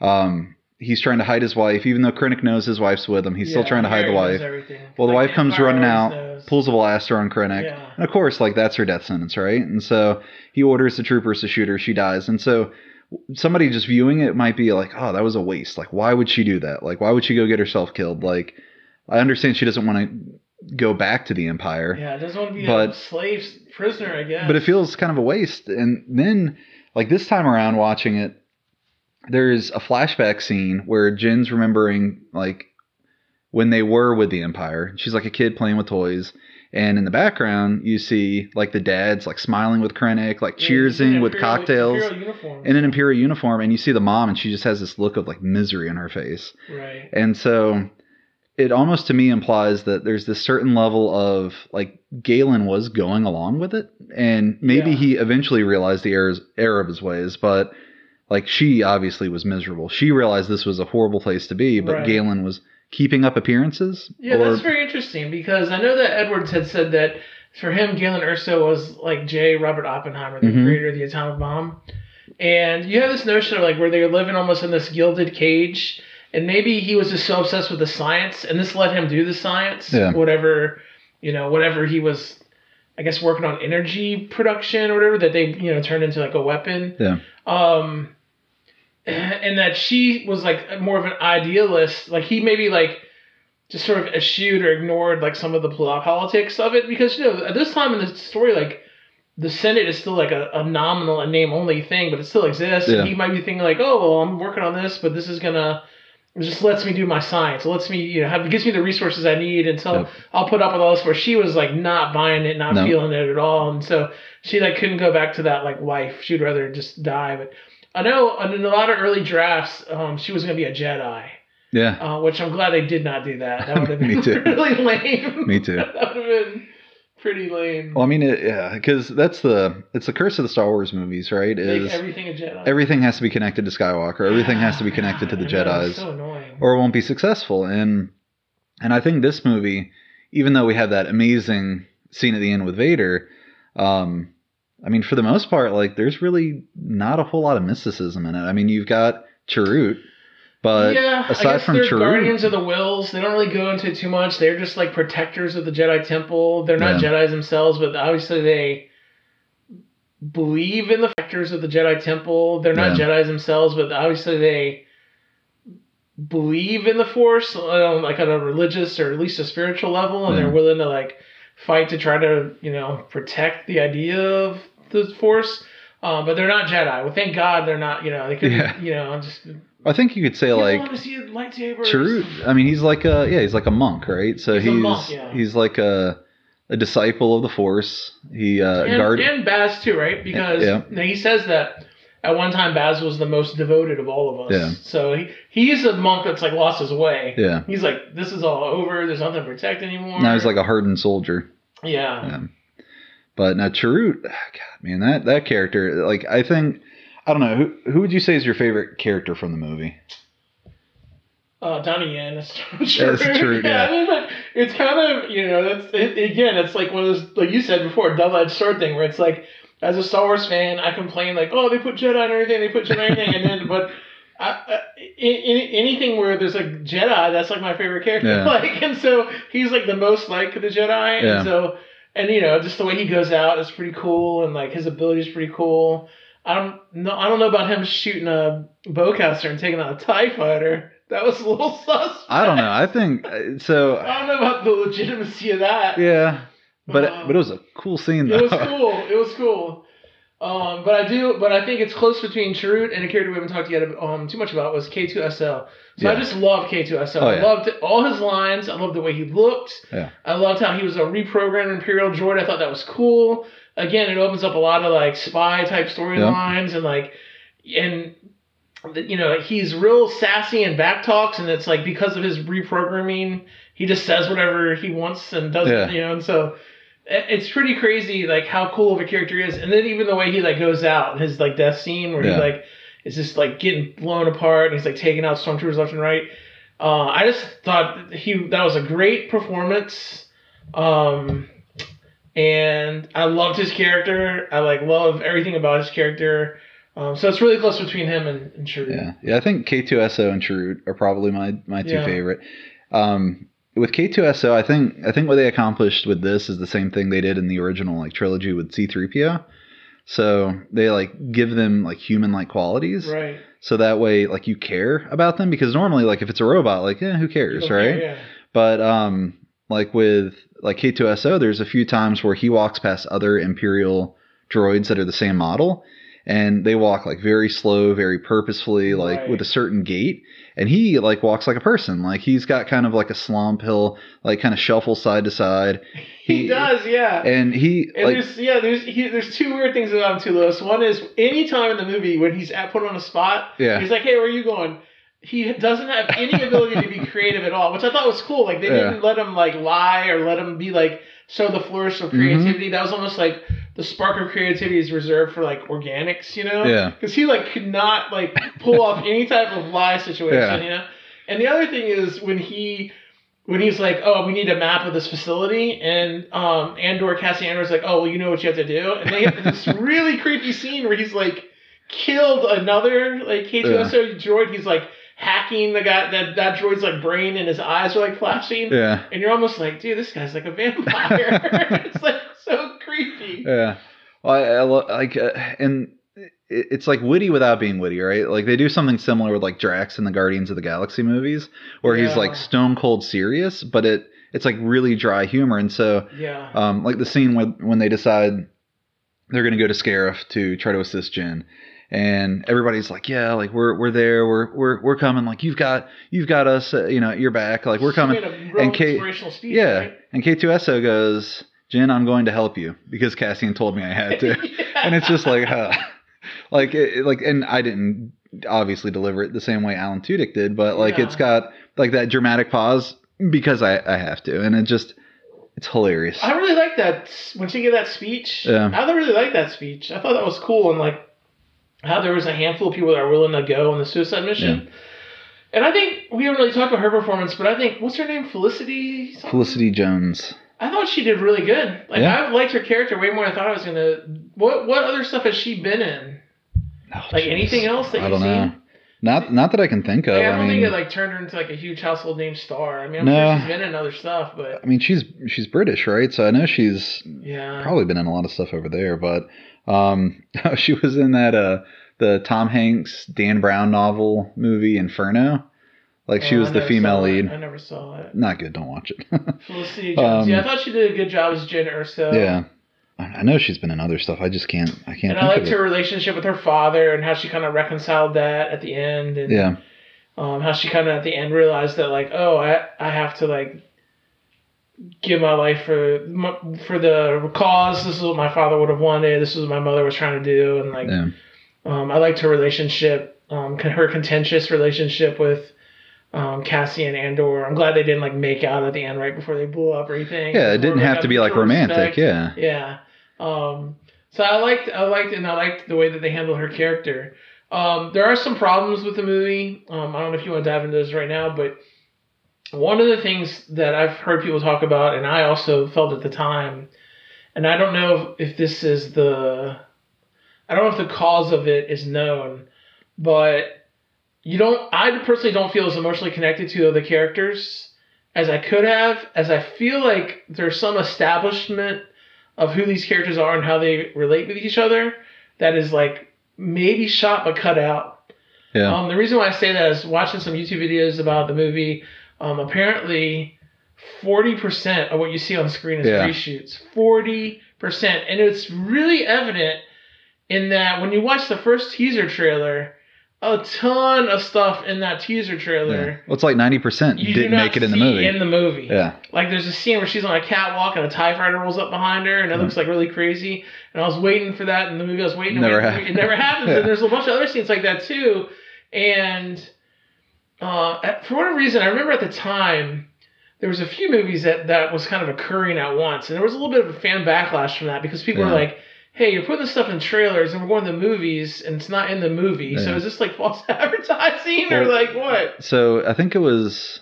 Um, he's trying to hide his wife, even though Krennic knows his wife's with him. He's still trying to hide the wife. everything. Well, the Like, wife comes running out, knows. pulls a blaster on Krennic, Yeah. and of course, like that's her death sentence, right? And so he orders the troopers to shoot her. She dies, and so somebody just viewing it might be like, "Oh, that was a waste. Like, why would she do that? Like, why would she go get herself killed? Like, I understand she doesn't want to go back to the Empire, Yeah, it doesn't want to be But- a slave prisoner, I guess. but it feels kind of a waste. And then, like this time around, watching it, there's a flashback scene where Jyn's remembering like when they were with the Empire. She's like a kid playing with toys. And in the background, you see like the dads like smiling with Krennic, like Yeah, cheersing an with cocktails Imperial in an Imperial uniform. And you see the mom, and she just has this look of like misery on her face. right. And so it almost to me implies that there's this certain level of like Galen was going along with it. And maybe Yeah. he eventually realized the errors, error of his ways, but like she obviously was miserable. She realized this was a horrible place to be, but Right. Galen was keeping up appearances. Yeah, or- that's very interesting because I know that Edwards had said that for him, Galen Erso was like J. Robert Oppenheimer, the Mhm. creator of the atomic bomb. And you have this notion of like where they're living almost in this gilded cage, and maybe he was just so obsessed with the science, and this let him do the science, Yeah. whatever, you know, whatever he was, I guess, working on energy production or whatever that they, you know, turned into like a weapon. Yeah. Um, and that she was like more of an idealist. Like he maybe like just sort of eschewed or ignored like some of the politics of it because you know at this time in the story like the Senate is still like a, a nominal and name only thing, but it still exists. Yeah. And he might be thinking like, oh well, I'm working on this, but this is gonna it just lets me do my science. It lets me, you know, have it gives me the resources I need, and so Yep. I'll put up with all this. Where she was like not buying it, not No. feeling it at all, and so she like couldn't go back to that like wife. She'd rather just die. But I know in a lot of early drafts, um, she was going to be a Jedi, Yeah. uh, which I'm glad they did not do that. That would have Me been too. really lame. Me too. that would have been pretty lame. Well, I mean, it, yeah, because that's the it's the curse of the Star Wars movies, right? Make Is everything a Jedi. everything has to be connected to Skywalker. Everything has to be connected to the I know, it's Jedi's, So annoying. or it won't be successful. And and I think this movie, even though we have that amazing scene at the end with Vader, um, I mean, for the most part, like there's really not a whole lot of mysticism in it. I mean, you've got Chirrut, but yeah, I aside guess from they're Chirrut, guardians of the Whills. They don't really go into it too much. They're just like protectors of the Jedi Temple. They're not Yeah. Jedi's themselves, but obviously they believe in the factors of the Jedi Temple. They're not Yeah. Jedi's themselves, but obviously they believe in the Force, uh, like on a religious or at least a spiritual level, and Yeah. they're willing to like fight to try to you know protect the idea of the Force. Um, but they're not Jedi. Well, thank God they're not. You know, they could. Yeah. You know, just I think you could say like want to see. Chirrut. I mean, he's like a yeah, he's like a monk, right? So He's he's monk, yeah. like a a disciple of the Force. He uh, and, guard. and Baze too, right? Because Yeah. now he says that at one time Baze was the most devoted of all of us. Yeah. So he he's a monk that's like lost his way. Yeah. He's like, this is all over. There's nothing to protect anymore. Now he's like a hardened soldier. yeah. Yeah. But now Chirrut, God, man, that that character, like I think, I don't know who who would you say is your favorite character from the movie? Uh, Donnie Yen is That's true, yeah. I mean, but it's kind of you know that's it, again it's like one of those like you said before double edged sword thing where it's like as a Star Wars fan I complain like oh they put Jedi and everything they put Jedi and everything and then but. I, I, any, anything where there's a Jedi, that's like my favorite character. Yeah. Like, and so he's like the most like the Jedi, Yeah. and so and you know just the way he goes out is pretty cool, and like his ability is pretty cool. I don't know. I don't know about him shooting a bowcaster and taking out a Tie fighter. That was a little sus. I don't know. I think uh, so. I don't know about the legitimacy of that. Yeah, but Uh, but it was a cool scene though. It was cool. It was cool. Um, but I do, but I think it's close between Chirrut and a character we haven't talked yet um, too much about was K2SO. So I just loved K2SL. Oh, I loved all his lines. I loved the way he looked. Yeah. I loved how he was a reprogrammed Imperial droid. I thought that was cool. Again, it opens up a lot of like spy type storylines and like, and you know he's real sassy and back talks, and it's like because of his reprogramming, he just says whatever he wants and does Yeah. you know, and so it's pretty crazy like how cool of a character he is and then even the way he like goes out his like death scene where Yeah. he like is just like getting blown apart and he's like taking out stormtroopers left and right uh, i just thought he that was a great performance um and i loved his character i like love everything about his character um, so it's really close between him and, and Chirrut. Yeah, yeah. I think K2SO and Chirrut are probably my my two Yeah. favorite. Um, with K2SO, I think I think what they accomplished with this is the same thing they did in the original like trilogy with C3PO. So they like give them like human like qualities, right so that way like you care about them because normally like if it's a robot, like yeah, who cares, right? care, yeah. But um, like with like K2SO, there's a few times where he walks past other Imperial droids that are the same model, and they walk like very slow, very purposefully, like Right. with a certain gait. And he like walks like a person. Like he's got kind of like a slump. He'll like kind of shuffle side to side. he, does yeah And he And like there's yeah, there's he, there's two weird things about him too, Lewis. One is anytime in the movie when he's at put on a spot, Yeah. he's like, "Hey, where are you going?" He doesn't have any ability to be creative at all, which I thought was cool. Like they Yeah. didn't let him like lie or let him be like show the flourish Mm-hmm. of creativity. That was almost like the spark of creativity is reserved for like organics, you know? Yeah. Because he like could not like pull off any type of lie situation, Yeah. you know. And the other thing is when he when he's like, "Oh, we need a map of this facility," and um, Andor Cassian Andor's like, "Oh, well, you know what you have to do," and they have this really creepy scene where he's like killed another like K2SO droid. He's like hacking the guy that that droid's like brain, and his eyes are like flashing, yeah, and you're almost like, "Dude, this guy's like a vampire." it's like so creepy. yeah. Well, I, I lo- like uh, and it's like witty without being witty, right? Like they do something similar with like Drax in the Guardians of the Galaxy movies, where he's like stone cold serious, but it it's like really dry humor. And so, Yeah. um, like the scene when when they decide they're gonna go to Scarif to try to assist Jyn. And everybody's like, yeah, like we're we're there, we're we're we're coming. Like you've got you've got us, uh, you know, at your back. Like we're coming. He made a real and K- speech. Yeah, right? and K2SO goes, Jyn, I'm going to help you because Cassian told me I had to. Yeah. and it's just like, huh. like it, like and I didn't obviously deliver it the same way Alan Tudyk did, but like Yeah. it's got like that dramatic pause because I I have to, and it just it's hilarious. I really like that when she gave that speech. Yeah. I really like that speech. I thought that was cool and like how there was a handful of people that were willing to go on the suicide mission. And I think we haven't really talked about her performance, but I think what's her name, Felicity. something? Felicity Jones. I thought she did really good. Like Yeah. I liked her character way more than I thought I was gonna. What what other stuff has she been in? Oh, Like jeez. anything else that I you've don't know. seen? Not not that I can think of. Like, I I, don't mean, think it like turned her into like a huge household name star. I mean, I'm No. sure she's been in other stuff, but I mean she's she's British, right? So I know she's yeah. probably been in a lot of stuff over there, but um, she was in that uh the Tom Hanks Dan Brown novel movie Inferno. Like she Oh, was the female saw it. lead. I never saw it. Not good. Don't watch it. Felicity Jones. Um, yeah, I thought she did a good job as Jyn Erso. yeah, I know she's been in other stuff. I just can't. I can't And I liked her relationship with her father and how she kind of reconciled that at the end, and Yeah, um, how she kind of at the end realized that like, oh, I I have to like give my life for for the cause. This is what my father would have wanted. This is what my mother was trying to do, and like, yeah, um, I liked her relationship, um, her contentious relationship with. Um, Cassian Andor. I'm glad they didn't like make out at the end right before they blew up or anything. yeah. It didn't have to be like romantic. respect. Yeah, Yeah. Um, so I liked, I liked, and I liked the way that they handled her character. Um, there are some problems with the movie. Um, I don't know if you want to dive into this right now, but one of the things that I've heard people talk about, and I also felt at the time, and I don't know if, if this is the, I don't know if the cause of it is known, but you don't. I personally don't feel as emotionally connected to the other characters as I could have, as I feel like there's some establishment of who these characters are and how they relate with each other that is like maybe shot but cut out. yeah. Um, the reason why I say that is watching some YouTube videos about the movie. Um, apparently, forty percent of what you see on screen is Yeah. reshoots. Forty percent, and it's really evident in that when you watch the first teaser trailer, a ton of stuff in that teaser trailer. yeah. Well, it's like ninety percent didn't make it in the movie. In the movie, yeah, like there's a scene where she's on a catwalk and a TIE fighter rolls up behind her and it Mhm. looks like really crazy. And I was waiting for that in the movie. I was waiting. Never waiting, happened. It never happens. Yeah. And there's a bunch of other scenes like that too. And uh, at- for whatever reason, I remember at the time there was a few movies that that was kind of occurring at once, and there was a little bit of a fan backlash from that because people were like. Hey, you're putting this stuff in trailers, and we're going to the movies, and it's not in the movie. So is this like false advertising, or like what? so I think it was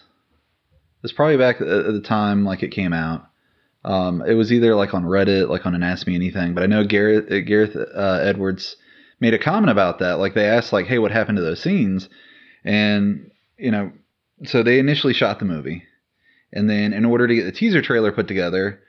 it was probably back at at the time like it came out. Um, it was either like on Reddit, like on an Ask Me Anything, but I know Gareth uh, Gareth uh, Edwards made a comment about that. Like they asked, like, "Hey, what happened to those scenes?" And you know, so they initially shot the movie, and then in order to get the teaser trailer put together,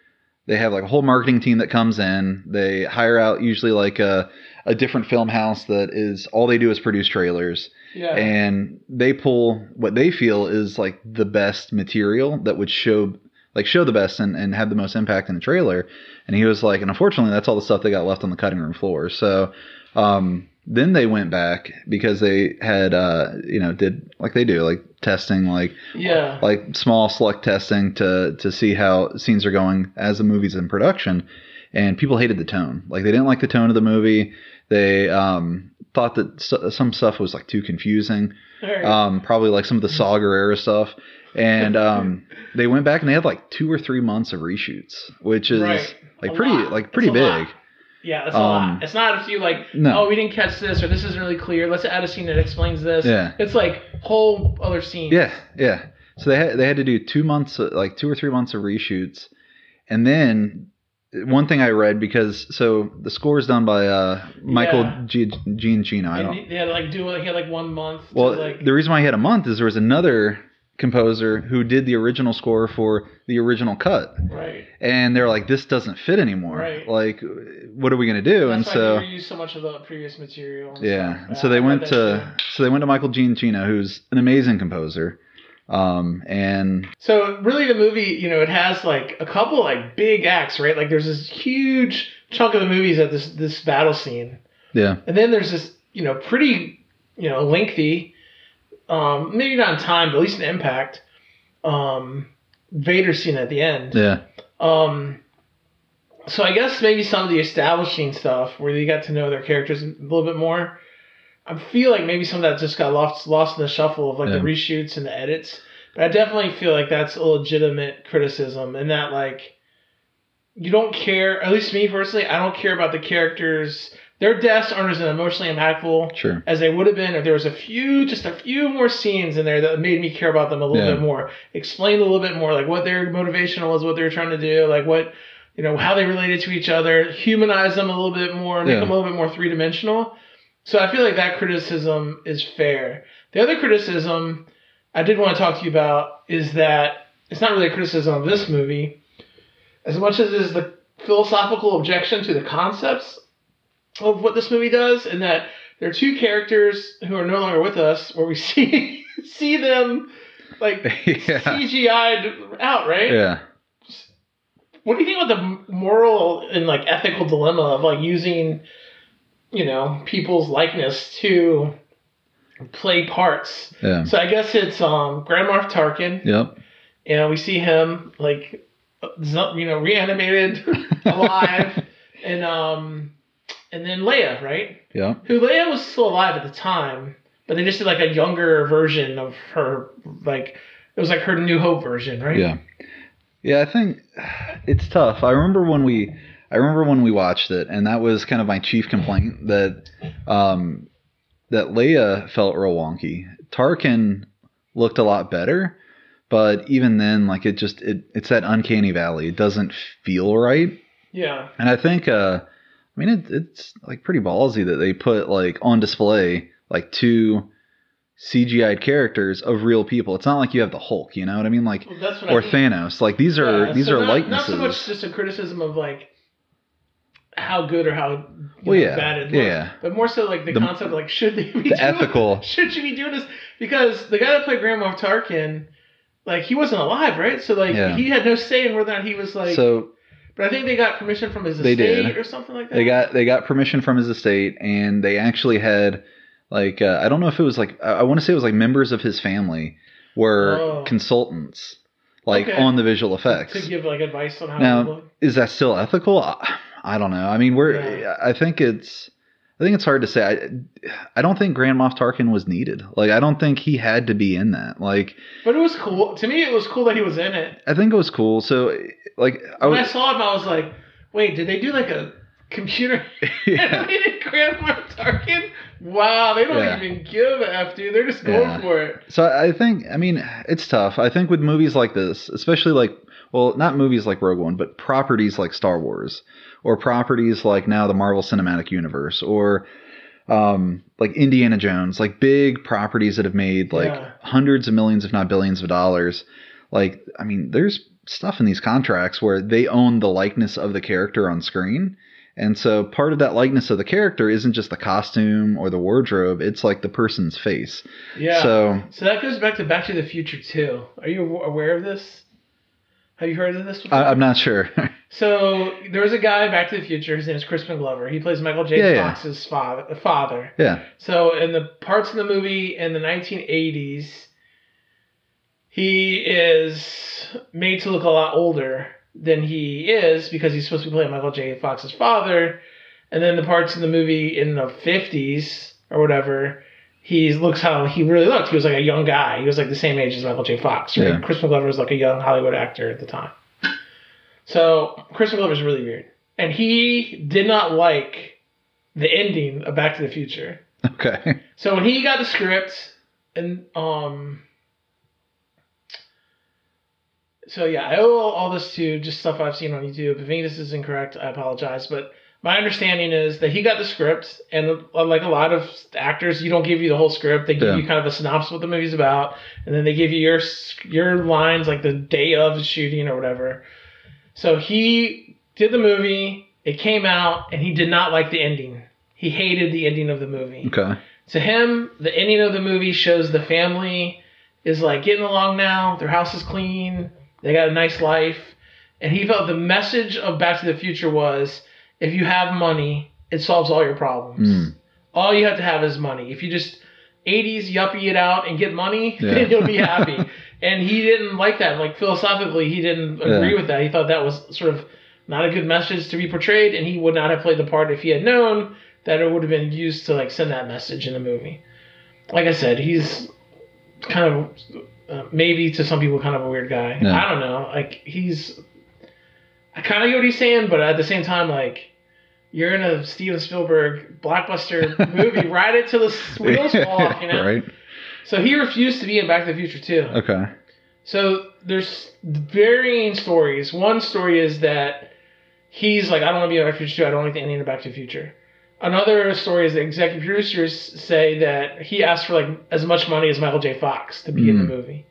they have like a whole marketing team that comes in. They hire out usually like a a different film house that is all they do is produce trailers Yeah. and they pull what they feel is like the best material that would show like show the best and, and have the most impact in the trailer and he was like and unfortunately that's all the stuff they got left on the cutting room floor so um, then they went back because they had uh, you know did like they do like testing like yeah. like small select testing to to see how scenes are going as the movie's in production and people hated the tone like they didn't like the tone of the movie they um, thought that some stuff was like too confusing Alright. um, probably like some of the Saga era stuff and um, they went back and they had like two or three months of reshoots which is Right. like A pretty lot. like pretty big lot. Yeah, that's a Um, lot. It's not a few like, no. oh, we didn't catch this, or this isn't really clear. Let's add a scene that explains this. Yeah. It's like whole other scene. Yeah, yeah. So they had they had to do two months, like two or three months of reshoots, and then one thing I read because so the score is done by uh, Michael Yeah. G- Giacchino. I And don't. he- they had to like do. He had like one month. to, Well, like, the reason why he had a month is there was another composer who did the original score for the original cut, right. and they're like, "This doesn't fit anymore. Right. Like, what are we gonna do?" and so they so much of the previous material. and yeah, and so they I went to so they went to Michael Giacchino, who's an amazing composer, um, and So really, the movie, you know, it has like a couple like big acts, right? Like there's this huge chunk of the movies at this this battle scene. yeah, And then there's this, you know, pretty, you know, lengthy, um, maybe not in time, but at least in impact, um, Vader scene at the end. yeah, Um, so I guess maybe some of the establishing stuff where you got to know their characters a little bit more. I feel like maybe some of that just got lost lost in the shuffle of like the reshoots and the edits. But I definitely feel like that's a legitimate criticism, and that like you don't care. At least me personally, I don't care about the characters. Their deaths aren't as emotionally impactful Sure. as they would have been if there was a few, just a few more scenes in there that made me care about them a little Yeah. bit more. Explain a little bit more, like what their motivation was, what they were trying to do, like what, you know, how they related to each other, humanize them a little bit more, make Yeah. them a little bit more three dimensional. So I feel like that criticism is fair. The other criticism I did want to talk to you about is that it's not really a criticism of this movie, as much as it is the philosophical objection to the concepts of what this movie does, and that there are two characters who are no longer with us, where we see see them like yeah. CGI'd out, right? Yeah. What do you think about the moral and like ethical dilemma of like using, you know, people's likeness to play parts? Yeah. So I guess it's um Grand Moff Tarkin, Yep. and we see him like, you know, reanimated, alive, and um, and then Leia, right? Yeah. who Leia was still alive at the time, but they just did like a younger version of her, like it was like her New Hope version, right? Yeah. Yeah, I think it's tough. I remember when we I remember when we watched it and that was kind of my chief complaint that um that Leia felt real wonky. Tarkin looked a lot better, but even then like it just it it's that uncanny valley. It doesn't feel right. Yeah. And I think uh I mean it, it's like pretty ballsy that they put like on display like two CGI'd characters of real people. It's not like you have the Hulk, you know what I mean? Like Well, or. Thanos. Like these are Yeah, these so are not, likenesses. Not so much just a criticism of like how good or how Well, know, yeah, bad it looks, yeah, but more so like the, The- concept of like should they be the doing, ethical- should you be doing this because the guy that played Grand Moff Tarkin. Like he wasn't alive, right? So like Yeah. he had no say in whether or not he was like. so but I think they got permission from his They estate did. or something like that. they got they got permission from his estate, and they actually had like uh, I don't know if it was like I, I want to say it was like members of his family were Oh. consultants, like Okay. on the visual effects. to give like advice on how Now- to look. Is that still ethical? I, I don't know. I mean, we're Yeah. I think it's I think it's hard to say. I, I don't think Grand Moff Tarkin was needed. Like I don't think he had to be in that. Like But it was cool. To me, it was cool that he was in it. I think it was cool. So like I When I saw him, I was like, wait, did they do like a computer yeah. animated Grand Moff Tarkin? Wow, they don't Yeah. even give a F, dude. They're just going Yeah. for it. So I think, I mean, it's tough. I think with movies like this, especially like, well, not movies like Rogue One, but properties like Star Wars, or properties like now the Marvel Cinematic Universe, or um, like Indiana Jones, like big properties that have made like Yeah. hundreds of millions, if not billions of dollars. Like, I mean, there's stuff in these contracts where they own the likeness of the character on screen. And so part of that likeness of the character isn't just the costume or the wardrobe, it's like the person's face. Yeah. So, So that goes back to Back to the Future too. Are you aware of this? Have you heard of this before? I, I'm not sure. so there was a guy Back to the Future. His name is Crispin Glover. He plays Michael J. Yeah, yeah. Fox's father. Father. yeah. So in the parts of the movie in the 1980s, he is made to look a lot older than he is because he's supposed to be playing Michael J. Fox's father. And then the parts in the movie in the 50s or whatever, he looks how he really looked. He was like a young guy. He was like the same age as Michael J. Fox. Right? Yeah. Crispin Glover was like a young Hollywood actor at the time. So Crispin is really weird. And he did not like the ending of Back to the Future. Okay. So when he got the script, and um, so yeah, I owe all this to just stuff I've seen on YouTube. If any of this is incorrect, I apologize. But my understanding is that he got the script, and uh, like a lot of actors, you don't give you the whole script. They give Yeah. you kind of a synopsis of what the movie's about, and then they give you your your lines like the day of the shooting or whatever. So he did the movie. It came out, and he did not like the ending. He hated the ending of the movie Okay. to him, the ending of the movie shows the family is like getting along now. Their house is clean. They got a nice life. And he felt the message of Back to the Future was if you have money, it solves all your problems. Mm. All you have to have is money. If you just 80s yuppie it out and get money, Yeah. then you'll be happy. and he didn't like that. Like philosophically, he didn't agree Yeah. with that. He thought that was sort of not a good message to be portrayed, and he would not have played the part if he had known that it would have been used to like send that message in the movie. Like I said, he's kind of uh, maybe to some people kind of a weird guy. Yeah. I don't know. Like he's, I kind of get what he's saying, but at the same time, like you're in a Steven Spielberg blockbuster movie, ride it till the wheels fall off, you know. right? So he refused to be in Back to the Future too. Okay. So there's varying stories. One story is that he's like, I don't want to be in Back to the Future 2. I don't like the ending of Back to the Future. Another story is the executive producers say that he asked for like as much money as Michael J. Fox to be in the Mm. movie.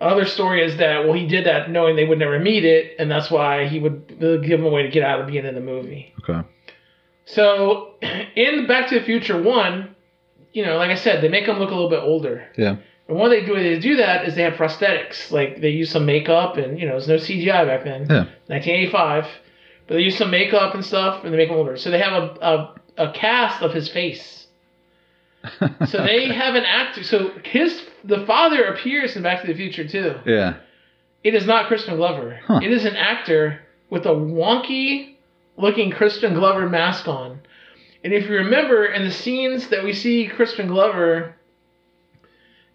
Another story is that well he did that knowing they would never meet it, and that's why he would give him a way to get out of being in the movie. Okay. So in Back to the Future One, you know, like I said, they make him look a little bit older. Yeah. And one they do they do that is they have prosthetics. Like they use some makeup and you know, there's no CGI back then. Yeah. 1985. But they use some makeup and stuff and they make him older. So they have a a, a cast of his face. So they have an actor. So his the father appears in Back to the Future too. Yeah. It is not Crispin Glover. Huh. It is an actor with a wonky looking Crispin Glover mask on. And if you remember in the scenes that we see Crispin Glover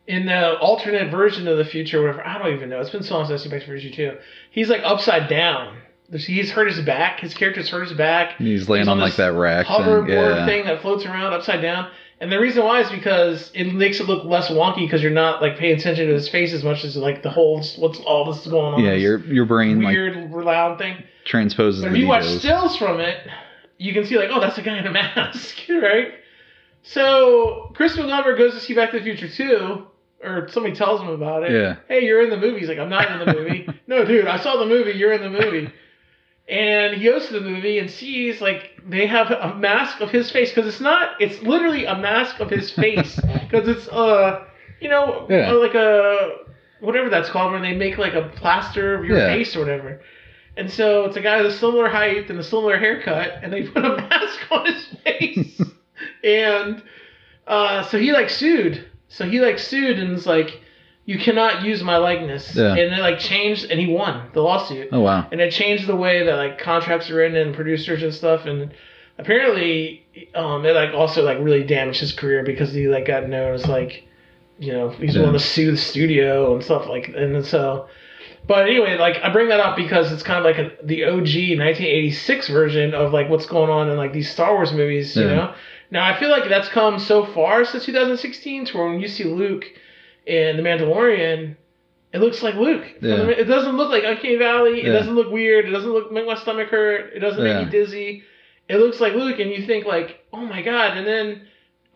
in the alternate version of the future, whatever, I don't even know. It's been so long since I've seen Back to the Future 2. He's like upside down. He's hurt his back. His character's hurt his back. He's laying He's on, on like that rack thing. Hoverboard Yeah. thing that floats around upside down. And the reason why is because it makes it look less wonky because you're not like paying attention to his face as much as like the whole what's all this is going on. Yeah, your your brain like weird loud thing. transposes But if you watch stills from it, you can see like, oh, that's a guy in a mask, right? So Crispin Glover goes to see Back to the Future too, or somebody tells him about it. Yeah. Hey, you're in the movie. He's like, I'm not in the movie. no, dude, I saw the movie. You're in the movie. And he goes to the movie and sees like they have a mask of his face because it's not. It's literally a mask of his face because it's uh, you know, Yeah. like a whatever that's called when they make like a plaster of your Yeah. face or whatever. And so it's a guy with a similar height and a similar haircut, and they put a mask on his face. and uh, so he like sued. So he like sued and was like, "You cannot use my likeness." Yeah. And it like changed, and he won the lawsuit. Oh wow. And it changed the way that like contracts are written and producers and stuff. And apparently, um, it like also like really damaged his career because he like got known as like, you know, he's Yeah. willing to sue the studio and stuff like. And so, but anyway, like I bring that up because it's kind of like a, the OG 1986 version of like what's going on in like these Star Wars movies. You Yeah. know. Now I feel like that's come so far since 2016 to where when you see Luke in The Mandalorian. It looks like Luke. Yeah. It doesn't look like Uncanny Valley. It Yeah. doesn't look weird. It doesn't look make my stomach hurt. It doesn't Yeah. make me dizzy. It looks like Luke, and you think like, oh my god! And then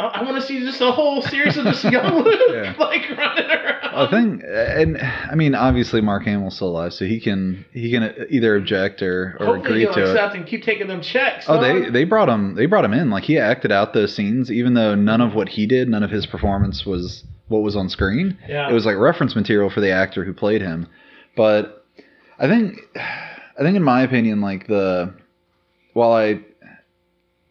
I, I want to see just a whole series of just young Luke Yeah. like running around. I think, and I mean, obviously Mark Hamill's still alive, so he can he can either object or, or Hopefully agree to it. accept and keep taking them checks. Oh, they they brought him they brought him in like he acted out those scenes, even though none of what he did, none of his performance was what was on screen. yeah. It was like reference material for the actor who played him. But I think I think in my opinion, like the while I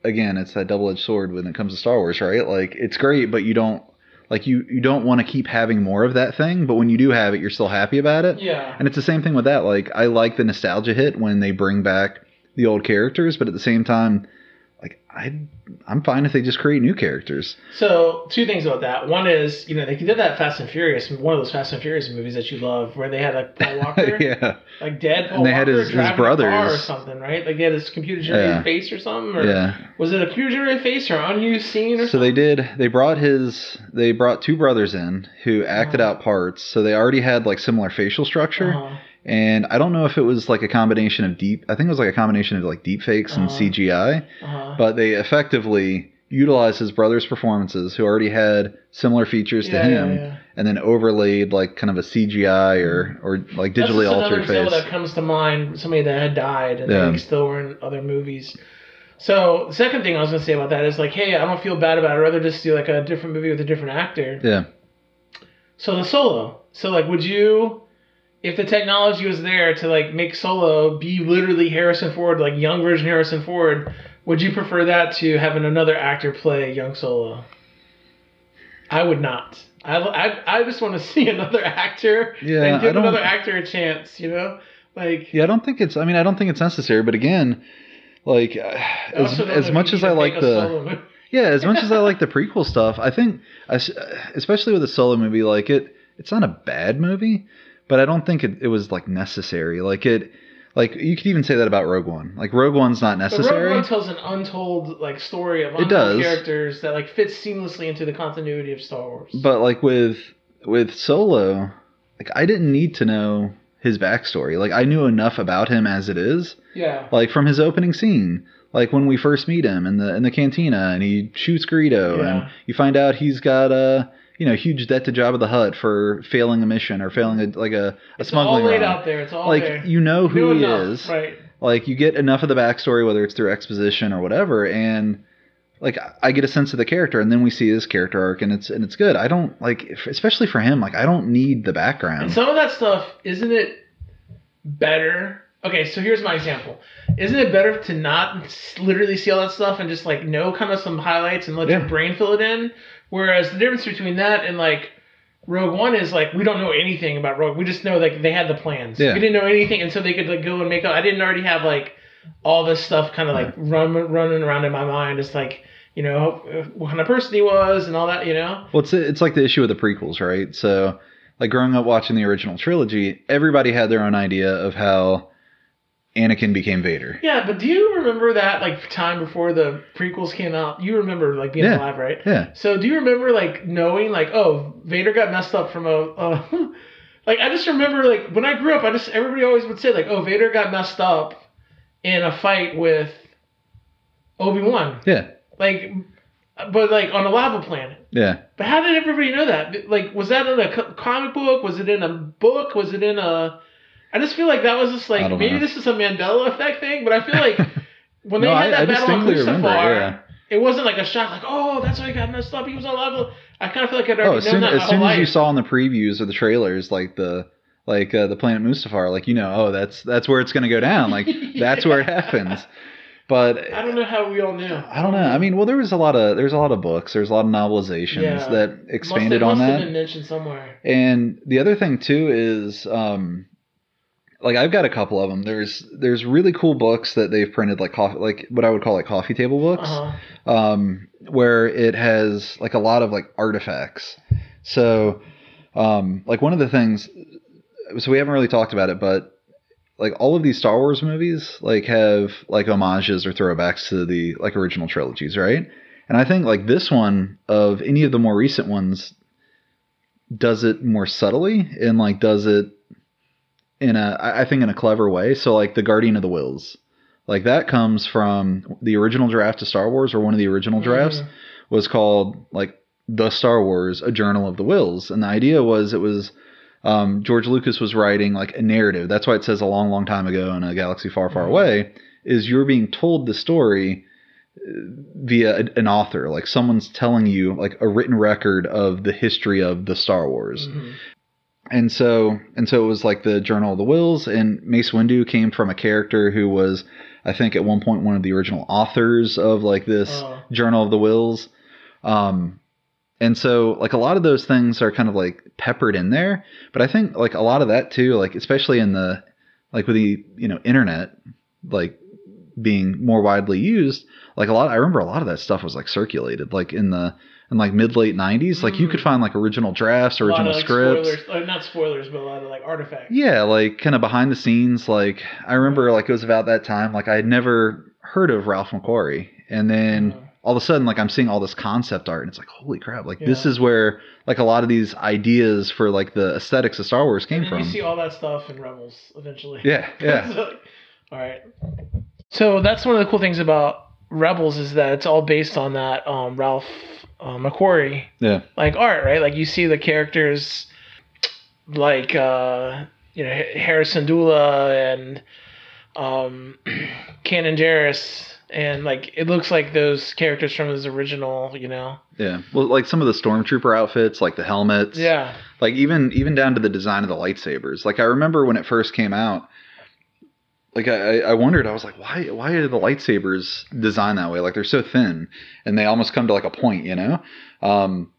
again, it's that double edged sword when it comes to Star Wars, right? Like it's great, but you don't like you you don't want to keep having more of that thing, but when you do have it, you're still happy about it. yeah. And it's the same thing with that. Like I like the nostalgia hit when they bring back the old characters, but at the same time, like I I'm fine if they just create new characters. So two things about that. One is you know they did that Fast and Furious, one of those Fast and Furious movies that you love, where they had like Paul Walker, yeah. like dead Paul And they had his- his driving or something, right? Like they had his computer generated Yeah. face or something, or Yeah. was it a computer generated face or unused scene or So they did. They brought his. They brought two brothers in who acted Uh-huh. out parts. So they already had like similar facial structure. Uh-huh. And I don't know if it was like a combination of deep. I think it was like a combination of like deep fakes and Uh-huh. CGI. Uh-huh. But they effectively utilized his brother's performances, who already had similar features to him, yeah, yeah. and then overlaid like kind of a CGI or or like That's digitally another altered face. that comes to mind. Somebody that had died and Yeah. they still were in other movies. So the second thing I was gonna say about that is like, hey, I don't feel bad about it. I'd rather just do like a different movie with a different actor. Yeah. So the solo. So like, would you, if the technology was there to like make Solo be literally Harrison Ford, like young version Harrison Ford, would you prefer that to having another actor play young Solo? I would not. I, I, I just want to see another actor Yeah, and give another actor a chance, you know? Like, Yeah, I don't think it's. I mean, I don't think it's necessary. But again, like uh, as, also don't know as much as I like the yeah, as much as I like the prequel stuff, I think, especially with a solo movie, like it, it's not a bad movie, but I don't think it, it was like necessary. Like it, like you could even say that about Rogue One. Like Rogue One's not But Rogue. One tells an untold like story of untold characters that like fits seamlessly into the continuity of Star Wars. But like with with Solo, like I didn't need to know his backstory. Like I knew enough about him as it is. yeah, Like from his opening scene, like when we first meet him in the in the cantina and he shoots Greedo Yeah. and you find out he's got a you know huge debt to Jabba the Hutt for failing a mission or failing a like a, a it's all smuggling laid run. out there. It's all Like there. you know who he enough, is. right? Like you get enough of the backstory, whether it's through exposition or whatever, and like I get a sense of the character, and then we see his character arc, and it's and it's good. I don't like, especially for him, like I don't need the background. And some of that stuff, isn't it better? Okay, so here's my example. Isn't it better to not literally see all that stuff and just like know kind of some highlights and let Yeah. your brain fill it in? Whereas the difference between that and like Rogue One is like we don't know anything about Rogue. We just know like they had the plans. Yeah. We didn't know anything, and so they could like go and make. up. I didn't already have like all this stuff kind of like run running around in my mind. It's like you know what kind of person he was and all that. You know. Well, it's it's like the issue with the prequels, right? So, like growing up watching the original trilogy, everybody had their own idea of how Anakin became Vader. Yeah, but do you remember that like time before the prequels came out? You remember like being Yeah. alive, right? Yeah, So do you remember like knowing like oh Vader got messed up from a uh, like I just remember like when I grew up I just everybody always would say like oh Vader got messed up in a fight with Obi Wan yeah, like but like on a lava planet. yeah. But how did everybody know that? Like was that in a comic book? Was it in a book? Was it in a I just feel like that was just like maybe know. this is a Mandela effect thing, but I feel like when they had I- that I battle on remember, Mustafar, yeah. it wasn't like a shock, like oh, that's why he got messed up. He was on level. I kind of feel like I'd already Oh, as known soon that as, soon as you saw in the previews or the trailers, like the like uh, the planet Mustafar, like you know, oh, that's that's where it's gonna go down. Like that's where it happens. But I don't know how we all knew. I don't know. I mean, well, there was a lot of there's a lot of books. There's a lot of novelizations Yeah. that expanded must, on must that. have been mentioned somewhere. And the other thing too is, um, like I've got a couple of them. There's there's really cool books that they've printed, like coffee, like what I would call like coffee table books, Uh-huh. um, where it has like a lot of like artifacts. So, um, like one of the things, so we haven't really talked about it, but like all of these Star Wars movies like have like homages or throwbacks to the like original trilogies, right? And I think like this one of any of the more recent ones does it more subtly and like does it in a I think in a clever way. So like the Guardian of the Whills, like that comes from the original draft of Star Wars or one of the original drafts Mhm. was called like the Star Wars, a Journal of the Whills, and the idea was it was um, George Lucas was writing like a narrative. That's why it says a long, long time ago in a galaxy far, far Mhm. away. Is you're being told the story uh, via an author, like someone's telling you like a written record of the history of the Star Wars. Mhm. And so and so it was like the Journal of the Whills, and Mace Windu came from a character who was, I think, at one point one of the original authors of like this Oh. Journal of the Whills. Um, and so like a lot of those things are kind of like peppered in there, but I think like a lot of that too, like especially in the like with the you know internet, like being more widely used, like a lot. I remember a lot of that stuff was like circulated, like in the in like mid late '90s. Like you could find like original drafts, A lot original of, like, scripts. Spoilers, uh, not spoilers, but a lot of like artifacts. Yeah, like kind of behind the scenes. Like I remember, like it was about that time. Like I had never heard of Ralph McQuarrie, and then all of a sudden, like I'm seeing all this concept art, and it's like, holy crap! Like this is where like a lot of these ideas for like the aesthetics of Star Wars came from. you see all that stuff in Rebels eventually. yeah, yeah, So, all right. So that's one of the cool things about Rebels is that it's all based on that um, Ralph uh, McQuarrie yeah, like art, right? Like you see the characters like uh, you know Hera Syndulla and um, Kanan Jarrus, and like it looks like those characters from his original, you know. yeah. Well, like some of the stormtrooper outfits, like the helmets. Yeah. like even even down to the design of the lightsabers. Like I remember when it first came out, like I, I wondered, I was like, why why are the lightsabers designed that way? Like they're so thin and they almost come to like a point, you know? Um,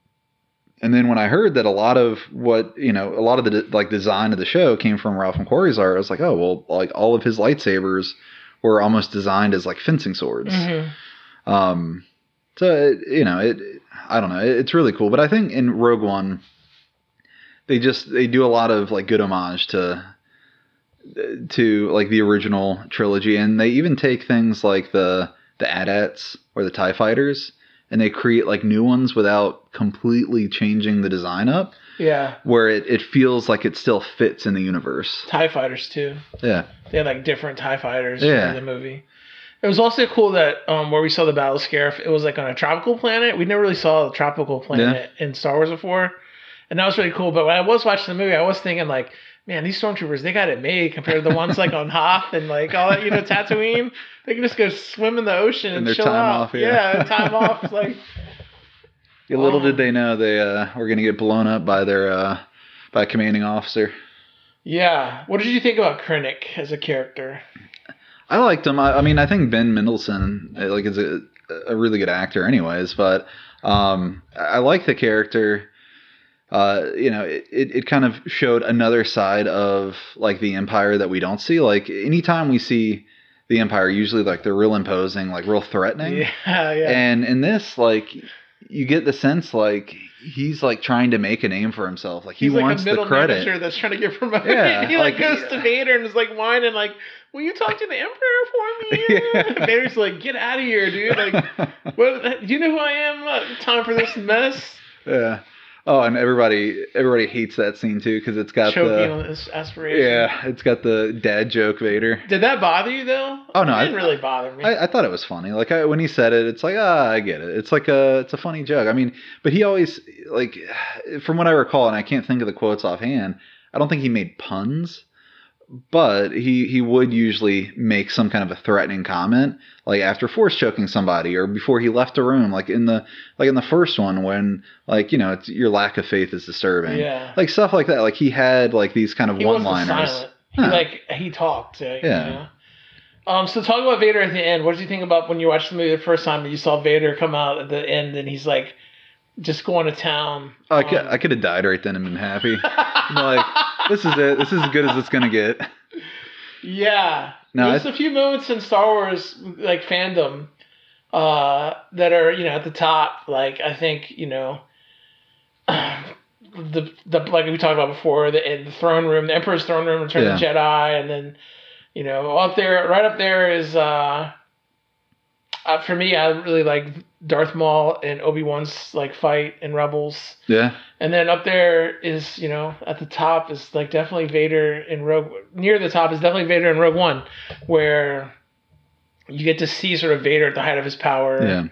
and then when I heard that a lot of what you know, a lot of the de- like design of the show came from Ralph McQuarrie's art, I was like, oh well, like all of his lightsabers were almost designed as like fencing swords. Mhm. Um, so it, you know, it I don't know, it, it's really cool. But I think in Rogue One, they just they do a lot of like good homage to to like the original trilogy, and they even take things like the the AT-ATs or the Tie Fighters, and they create like new ones without completely changing the design up, Yeah. where it, it feels like it still fits in the universe. TIE fighters too. Yeah, They had like different TIE fighters Yeah. for the movie. It was also cool that um, where we saw the battle scarif, it was like on a tropical planet. We never really saw a tropical planet in Star Wars before, and that was really cool. But when I was watching the movie, I was thinking like, man, these stormtroopers they got it made compared to the ones like on Hoth and like all that, you know, Tatooine. They can just go swim in the ocean and, And chill time out. off, yeah. time off. Like, Yeah, little Oh. did they know they uh, were going to get blown up by their uh, by a commanding officer. yeah. What did you think about Krennic as a character? I liked him. I, I mean, I think Ben Mendelsohn like is a, a really good actor, anyways. But um, I like the character. Uh, you know, it, it, kind of showed another side of like the Empire that we don't see. Like anytime we see the Empire, usually like they're real imposing, like real threatening. Yeah, yeah. And in this, like you get the sense like he's like trying to make a name for himself. Like he He's like wants a middle the credit. manager that's trying to get promoted. Yeah, he like, like- goes to Vader and is like whining like, "Will you talk to the Emperor for me?" Yeah. Vader's like, "Get out of here, dude! Like, what? Do you know who I am? Uh, time for this mess." Yeah. Oh, and everybody everybody hates that scene too because it's got Choking the on his aspiration. yeah, it's got the dad joke Vader. Did that bother you though? Oh, no, it didn't really bother me. I, I thought it was funny. Like I, when he said it, it's like ah, I get it. It's like a it's a funny joke. I mean, but he always like from what I recall, and I can't think of the quotes offhand. I don't think he made puns, but he he would usually make some kind of a threatening comment, like after force choking somebody or before he left a room, like in the like in the first one when like you know it's, your lack of faith is disturbing, yeah. like stuff like that. Like he had like these kind of he one liners. Huh. like he talked. Uh, Yeah. You know? Um. So talk about Vader at the end. What did you think about when you watched the movie the first time and you saw Vader come out at the end and he's like just going to town? Oh, I could um, I could have died right then and been happy. like this is it. This is as good as it's gonna get. Yeah. No, There's a few moments in Star Wars like fandom uh, that are you know at the top. Like I think you know the the like we talked about before the, the throne room, the Emperor's throne room, Return of the Jedi, and then you know up there, right up there is uh, uh, for me. I really like Darth Maul and Obi Wan's like fight in Rebels. Yeah. And then up there is, you know, at the top is like definitely Vader in Rogue. Near the top is definitely Vader in Rogue One, where you get to see sort of Vader at the height of his power, Yeah.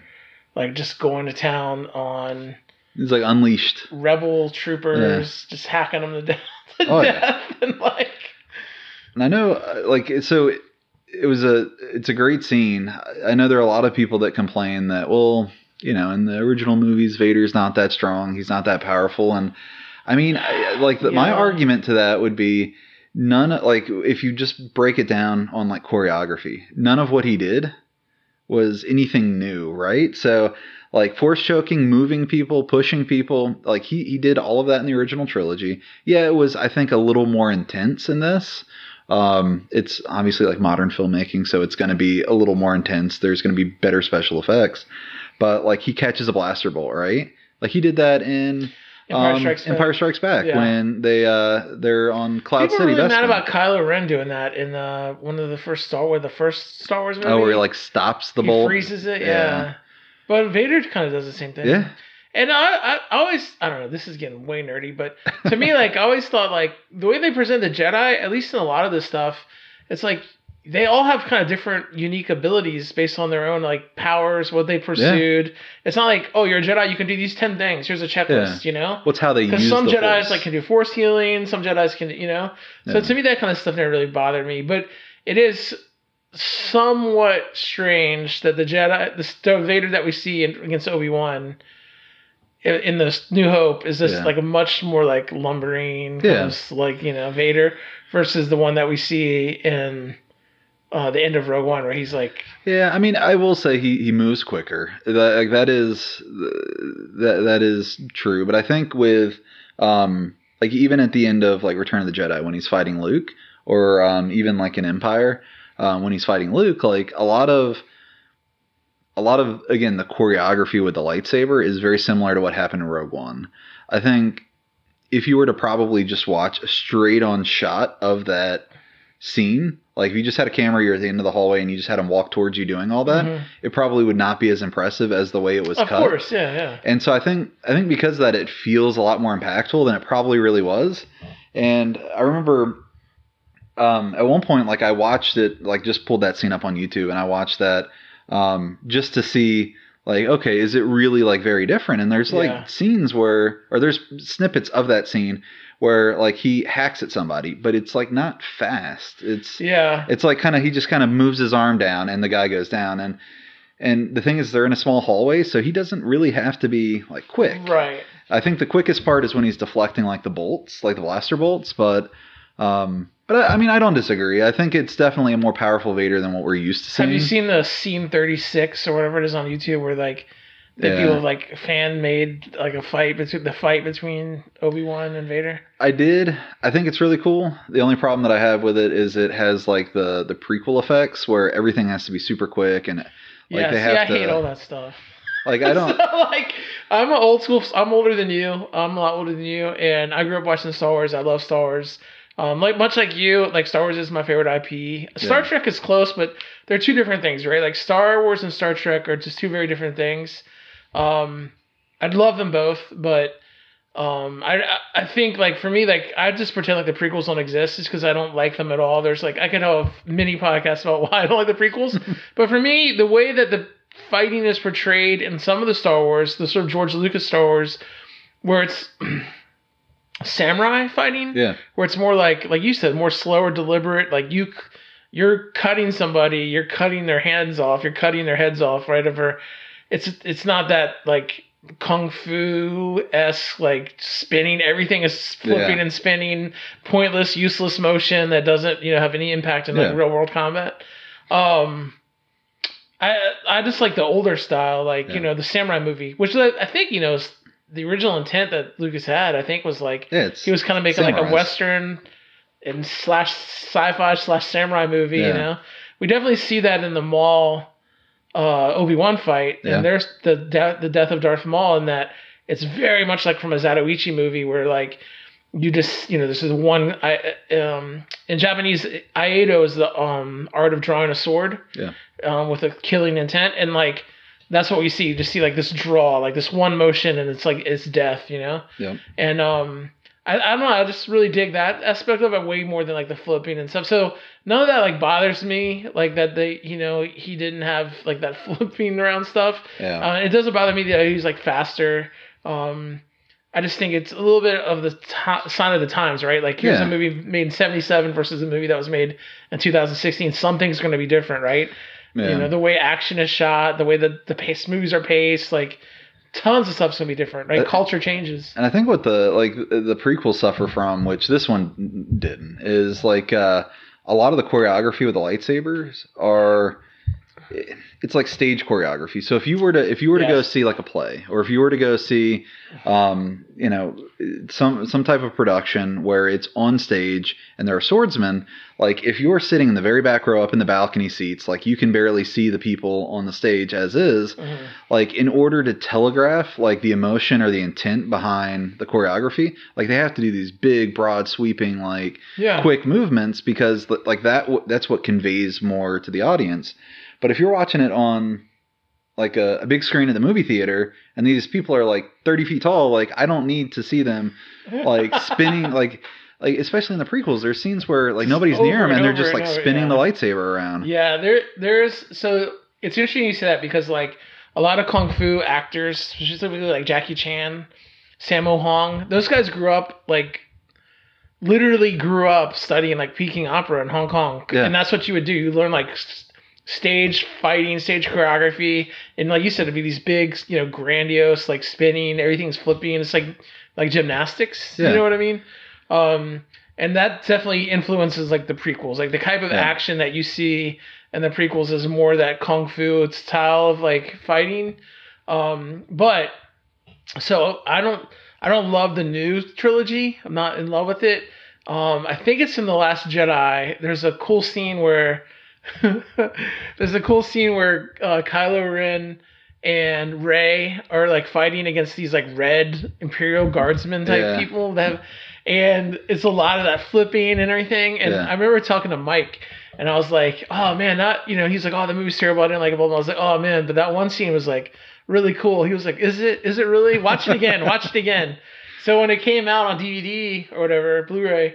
like just going to town on He's like unleashed. rebel troopers, just hacking them to death, to Oh, yeah. and like And I know, uh, like, so it, was a, it's a great scene. I- know there are a lot of people that complain that, well, you know, in the original movies, Vader's not that strong. He's not that powerful. And I mean, I, like, the, my argument to that would be none, like, if you just break it down on like choreography, none of what he did was anything new, right? So, like force choking, moving people, pushing people, like he he did all of that in the original trilogy. Yeah, it was I think a little more intense in this. Um, it's obviously like modern filmmaking, so it's going to be a little more intense. There's going to be better special effects, but like he catches a blaster bolt, right? Like he did that in Empire um, Strikes Back. Empire Strikes Back Yeah. when they uh they're on Cloud People City. were really mad about Kylo Ren doing that in uh, one of the first Star Wars, the first Star Wars movie. oh, where he like stops the he bolt. freezes it, yeah. Yeah. But Vader kind of does the same thing. Yeah, And I, I always, I don't know, this is getting way nerdy, but to me, like, I always thought, like, the way they present the Jedi, at least in a lot of this stuff, it's like they all have kind of different, unique abilities based on their own, like, powers, what they pursued. It's not like, oh, you're a Jedi, you can do these 10 things. Here's a checklist, you know? what's how they use Because some the Jedi's, Force. like, can do force healing, some Jedi's can, you know? So Yeah. to me, that kind of stuff never really bothered me. But it is somewhat strange that the Jedi, the Darth Vader that we see in, against Obi Wan in, this New Hope is this Yeah. like a much more like lumbering, Yeah. like you know Vader versus the one that we see in uh, the end of Rogue One, where he's like, Yeah, I mean, I will say he, he moves quicker. That like, that is that that is true. But I think with um like even at the end of like Return of the Jedi when he's fighting Luke, or um, even like in Empire um, when he's fighting Luke, like a lot of a lot of again the choreography with the lightsaber is very similar to what happened in Rogue One. I think if you were to probably just watch a straight on shot of that scene, like if you just had a camera, you're at the end of the hallway and you just had him walk towards you doing all that, Mhm. it probably would not be as impressive as the way it was of cut. Of course, yeah, yeah. And so I think I think because of that it feels a lot more impactful than it probably really was. And I remember um, at one point like I watched it like just pulled that scene up on YouTube and I watched that um, just to see like okay is it really like very different and there's like Yeah. scenes where or there's snippets of that scene where like he hacks at somebody but it's like not fast it's Yeah. it's like kind of he just kind of moves his arm down and the guy goes down and and the thing is they're in a small hallway so he doesn't really have to be like quick Right. i think the quickest part is when he's deflecting like the bolts like the blaster bolts but um but I, I mean i don't disagree i think it's definitely a more powerful vader than what we're used to seeing Have you seen the scene 36 or whatever it is on YouTube where like the Yeah. people like fan made like a fight between the fight between Obi Wan and Vader? i did i think it's really cool the only problem that i have with it is it has like the the prequel effects where everything has to be super quick and like yeah, they see, have I to hate all that stuff. like i don't So, like, I'm an old school. I'm older than you. I'm a lot older than you, and I grew up watching Star Wars. I love Star Wars. Um, like much like you, like Star Wars is my favorite IP. Star Yeah. Trek is close, but they're two different things, right? Like Star Wars and Star Trek are just two very different things. Um, I'd love them both, but um, I I- think like for me, like I just pretend like the prequels don't exist, just because I don't like them at all. There's like I could have a mini podcasts about why I don't like the prequels, but for me, the way that the fighting is portrayed in some of the Star Wars, the sort of George Lucas Star Wars, where it's samurai fighting, yeah where it's more like like you said, more slow or deliberate. Like you, you're cutting somebody, you're cutting their hands off, you're cutting their heads off, right? Over, it's it's not that like kung fu esque like spinning. Everything is flipping Yeah. and spinning, pointless, useless motion that doesn't you know have any impact in like real world combat. Um. I I just like the older style, like Yeah. you know the samurai movie, which I, I think you know is the original intent that Lucas had. I think was like yeah he was kind of making like a western and slash sci-fi slash samurai movie. You know, we definitely see that in the Maul uh, Obi Wan fight, Yeah. and there's the de- the death of Darth Maul, in that it's very much like from a Zatoichi movie where like you just you know this is one I um in Japanese Iaido is the um art of drawing a sword Yeah. um with a killing intent and like that's what we see you just see like this draw like this one motion and it's like it's death you know Yeah. and um I, I don't know I just really dig that aspect of it way more than like the flipping and stuff so none of that like bothers me like that they you know he didn't have like that flipping around stuff yeah uh, it doesn't bother me that he's like faster. Um, I just think it's a little bit of the ti sign of the times, right? Like here's Yeah. a movie made in '77 versus a movie that was made in 2016. Something's going to be different, right? Yeah. You know, the way action is shot, the way that the pace movies are paced, like tons of stuff's going to be different, right? Uh, Culture changes. And I think what the like the prequels suffer from, which this one didn't, is like uh, a lot of the choreography with the lightsabers are it's like stage choreography. So if you were to if you were to go see like a play, or if you were to go see, um, you know, some some type of production where it's on stage and there are swordsmen, like if you're sitting in the very back row up in the balcony seats, like you can barely see the people on the stage as is Mhm. like in order to telegraph like the emotion or the intent behind the choreography like they have to do these big broad sweeping like Yeah. quick movements because like that that's what conveys more to the audience but if you're watching it on like a, a big screen at the movie theater and these people are like 30 feet tall like i don't need to see them like spinning like like especially in the prequels there's scenes where like nobody's Over near them and and they're just and like over, spinning yeah. the lightsaber around Yeah, there there's so it's interesting you say that because like a lot of kung fu actors, specifically like Jackie Chan, Sammo Hung, those guys grew up like literally grew up studying like Peking opera in Hong Kong, Yeah. and that's what you would do. You learn like stage fighting, stage choreography, and like you said, it'd be these big, you know, grandiose like spinning, everything's flipping. It's like like gymnastics. Yeah. You know what I mean? Um, and that definitely influences like the prequels. Like the type of Yeah. action that you see in the prequels is more that kung fu style of like fighting. Um, but so I don't I don't love the new trilogy. I'm not in love with it. Um, I think it's in the Last Jedi. There's a cool scene where there's a cool scene where uh, Kylo Ren and Rey are like fighting against these like red Imperial Guardsmen type Yeah. people that have, and it's a lot of that flipping and everything. And Yeah. I remember talking to Mike, and I was like, "Oh man, not you know." He's like, "Oh, the movie's terrible. I didn't like it." Blah, blah. I was like, "Oh man," but that one scene was like really cool. He was like, "Is it? Is it really? Watch it again. Watch it again." So when it came out on DVD or whatever, Blu-ray,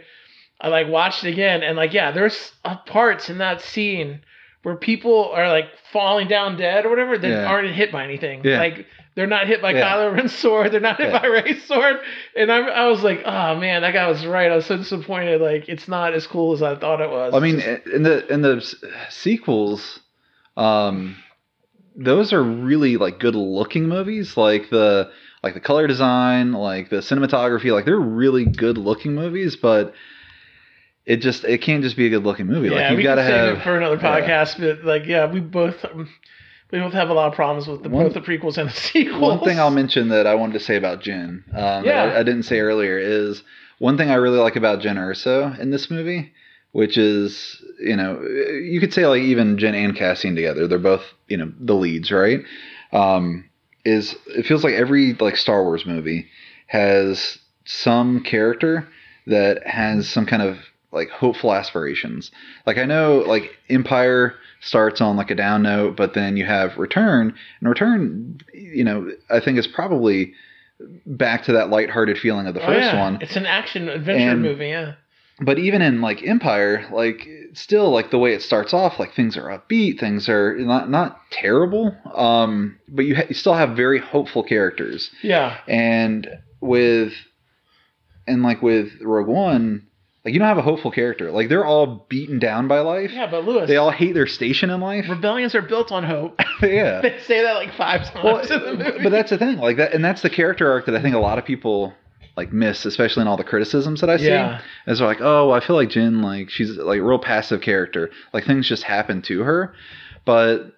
I like watched it again, and like yeah, there's uh, parts in that scene where people are like falling down dead or whatever that Yeah. aren't hit by anything. Yeah. Like they're not hit by Yeah. Kylo Ren's sword. They're not hit Yeah. by Rey's sword. And I, I was like, oh man, that guy was right. I was so disappointed. Like it's not as cool as I thought it was. I mean, just- in the in the sequels, um, those are really like good looking movies. Like the like the color design, like the cinematography, like they're really good looking movies. But it just it can't just be a good looking movie. yeah, like you've we got to have it for another yeah. podcast. But like, yeah, we both um, we both have a lot of problems with the, One- both the prequels and the sequels. One thing I'll mention that I wanted to say about Jyn, um, Yeah. that I, I didn't say earlier, is one thing I really like about Jyn Erso in this movie, which is, you know, you could say like even Jyn and Cassian together, they're both, you know, the leads, right? Um, is it feels like every like Star Wars movie has some character that has some kind of like hopeful aspirations. Like I know like Empire starts on like a down note, but then you have Return, and Return, you know, I think is probably back to that lighthearted feeling of the Oh, first yeah. one. It's an action adventure And- movie. Yeah. But even in like Empire, like still like the way it starts off, like things are upbeat, things are not not terrible, um, but you, ha- you still have very hopeful characters Yeah. and with and like with Rogue One, like you don't have a hopeful character. Like they're all beaten down by life. Yeah, but Lewis, They all hate their station in life. rebellions are built on hope. yeah. they say that like five times Well, in the movie. but that's the thing. Like that, and that's the character arc that I think a lot of people like miss, especially in all the criticisms that I see. Yeah. Is they're like, oh, I feel like Jyn, like she's like a real passive character. Like things just happen to her. But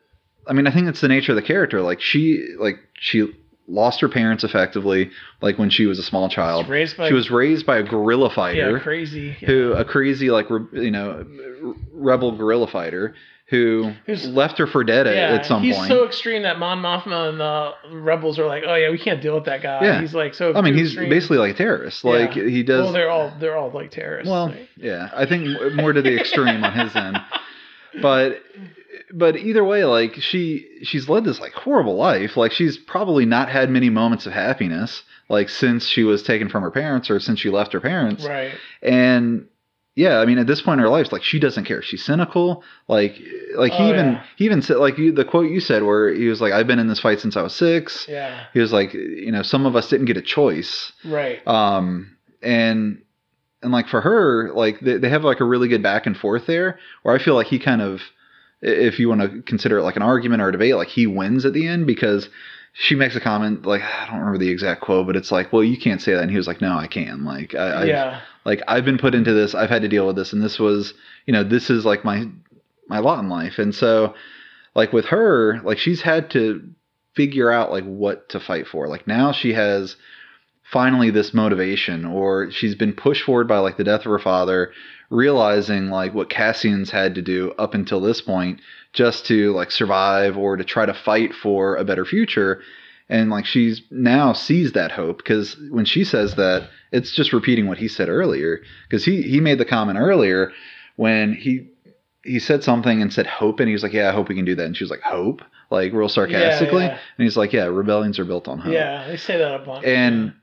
I mean, I think it's the nature of the character. Like she, like she lost her parents effectively, like when she was a small child. raised by She was raised by a guerrilla fighter yeah, crazy. Yeah. who a crazy like re- you know rebel guerrilla fighter who Who's- left her for dead at, yeah, at some he's point. He's so extreme that Mon Mothma and the rebels are like, oh yeah, we can't deal with that guy. Yeah. He's like so. I mean, he's extreme. basically like a terrorist. Like Yeah. he does. Well, they're all they're all like terrorists. Well, yeah, I think more to the extreme on his end. But but either way, like she she's led this like horrible life. Like she's probably not had many moments of happiness like since she was taken from her parents or since she left her parents. right. And yeah, I mean, at this point in her life, like she doesn't care. She's cynical. Like, like he Oh, even yeah. he even said like you, the quote you said where he was like, "I've been in this fight since I was six. Yeah. He was like, you know, some of us didn't get a choice. Right. Um, and and like for her, like they, they have like a really good back and forth there, where I feel like he kind of, if you want to consider it like an argument or a debate, like he wins at the end because she makes a comment like I don't remember the exact quote, but it's like, well, you can't say that, and he was like, no, I can. Like I, I've, yeah. like I've been put into this, I've had to deal with this, and this was, you know, this is like my my lot in life, and so like with her, like she's had to figure out like what to fight for. Like now she has finally this motivation or she's been pushed forward by like the death of her father realizing like what Cassian's had to do up until this point just to like survive or to try to fight for a better future and like she's now sees that hope because when she says that it's just repeating what he said earlier because he he made the comment earlier when he he said something and said hope and he was like yeah i hope we can do that and she was like hope like real sarcastically yeah. and he's like yeah rebellions are built on hope Yeah. They say that a bunch. and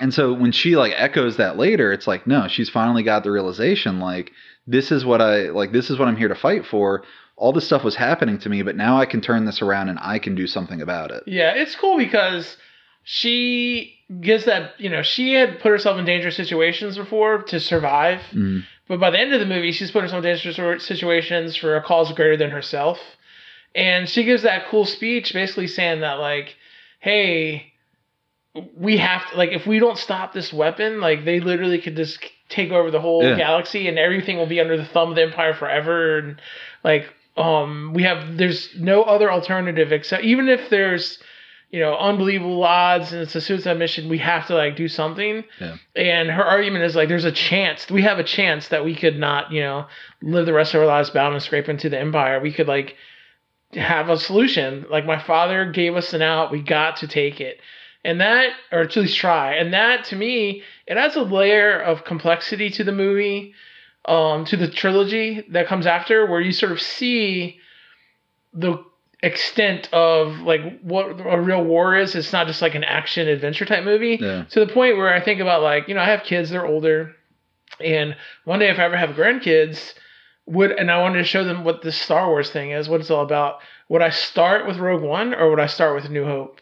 and so when she like echoes that later it's like no she's finally got the realization like this is what i like this is what i'm here to fight for all this stuff was happening to me but now i can turn this around and i can do something about it Yeah, it's cool because she gives that you know she had put herself in dangerous situations before to survive, Mhm. but by the end of the movie, she's put herself in dangerous situations for a cause greater than herself, and she gives that cool speech, basically saying that like, hey. We have to like if we don't stop this weapon, like they literally could just take over the whole Yeah. galaxy and everything will be under the thumb of the Empire forever. And like um we have there's no other alternative except even if there's you know unbelievable odds and it's a suicide mission we have to like do something. Yeah. and her argument is like there's a chance we have a chance that we could not you know live the rest of our lives bound and scrape into the empire. We could like have a solution. Like my father gave us an out. We got to take it and that or at least try and that to me it adds a layer of complexity to the movie um to the trilogy that comes after where you sort of see the extent of like what a real war is. It's not just like an action adventure type movie. Yeah. to the point where i think about like you know i have kids they're older and one day if i ever have grandkids would and i wanted to show them what this star wars thing is what it's all about would i start with rogue one or would i start with new hope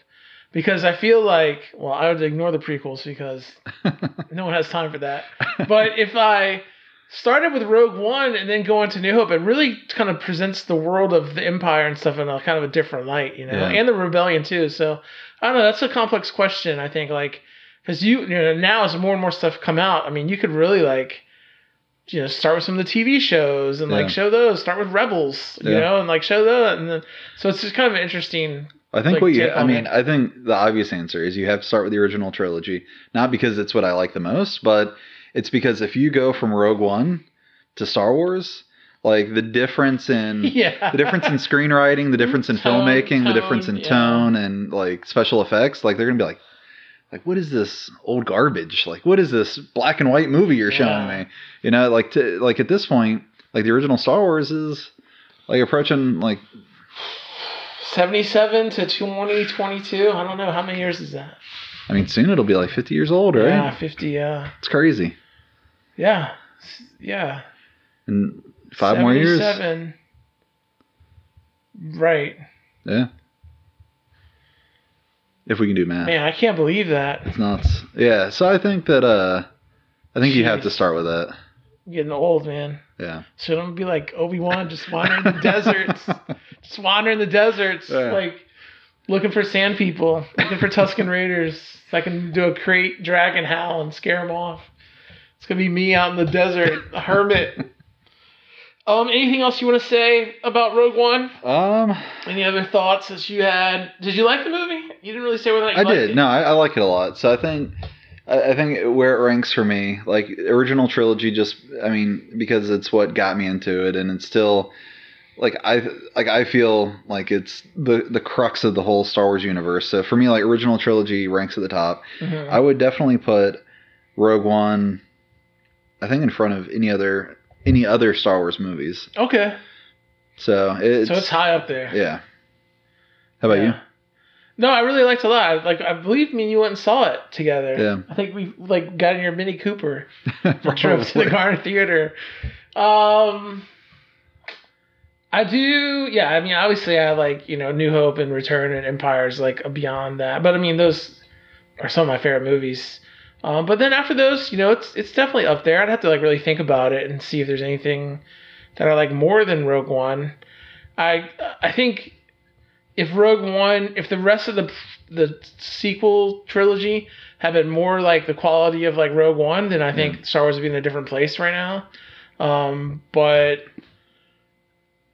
because i feel like well i would ignore the prequels because no one has time for that but if I started with Rogue One and then go on to New Hope, it really kind of presents the world of the Empire and stuff in a kind of a different light, you know, Yeah. and the Rebellion too. So I don't know. That's a complex question. I think like because you, you know now as more and more stuff come out, I mean, you could really like. You know, start with some of the TV shows and Yeah. like show those. Start with Rebels, you Yeah. know, and like show that, and then so it's just kind of an interesting. I think like, what you, I mean, it. I think the obvious answer is you have to start with the original trilogy, not because it's what I like the most, but it's because if you go from Rogue One to Star Wars, like the difference in Yeah, the difference in screenwriting, the difference in Tone, filmmaking, the difference in tone, yeah. tone and like special effects, like they're gonna be like, like what is this old garbage? Like what is this black and white movie you're showing me? You know, like to like at this point, like the original Star Wars is like approaching like 77 to 2022. I don't know. How many years is that? I mean soon it'll be like 50 years old, right? Yeah, 50. Yeah. It's crazy. Yeah. Yeah. And five more years. 77. Right. Yeah. If we can do math. Man, I can't believe that. It's nuts. Yeah. So I think that uh I think you have to start with that. I'm getting old, man. Yeah. Should I be like Obi Wan, just wandering the deserts, just wandering the deserts, Yeah. like looking for sand people, looking for Tusken Raiders. So I can do a krayt dragon howl and scare them off. It's gonna be me out in the desert, a hermit. Um, anything else you want to say about Rogue One? Um Any other thoughts that you had? Did you like the movie? You didn't really say whether or not you I did. it. No, I, I like it a lot. So I think I, I think where it ranks for me, like original trilogy, just I mean because it's what got me into it, and it's still like I like I feel like it's the the crux of the whole Star Wars universe. So for me, like original trilogy ranks at the top. Mhm. I would definitely put Rogue One, I think, in front of any other any other Star Wars movies. Okay, So it's, so it's high up there. yeah. How about Yeah. No, I really liked a lot. Like I believe me and you went and saw it together. Yeah. I think we like got in your Mini Cooper, you? drove to the Garden Theater. Um, I do. Yeah, I mean, obviously, I like you know New Hope and Return and Empires like beyond that. But I mean, those are some of my favorite movies. Um, but then after those, you know, it's it's definitely up there. I'd have to like really think about it and see if there's anything that I like more than Rogue One. I I think if Rogue One, if the rest of the the sequel trilogy had been more like the quality of like Rogue One, then I think Star Wars would be in a different place right now. Um, but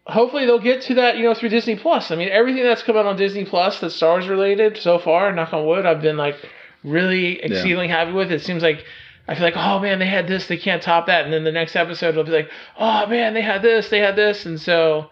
hopefully they'll get to that, you know, through Disney Plus. I mean, everything that's come out on Disney Plus that's Star Wars related so far, knock on wood, I've been like really exceedingly happy with. It seems like I feel like, oh man, they had this, they can't top that, and then the next episode will be like, oh man, they had this, they had this, and so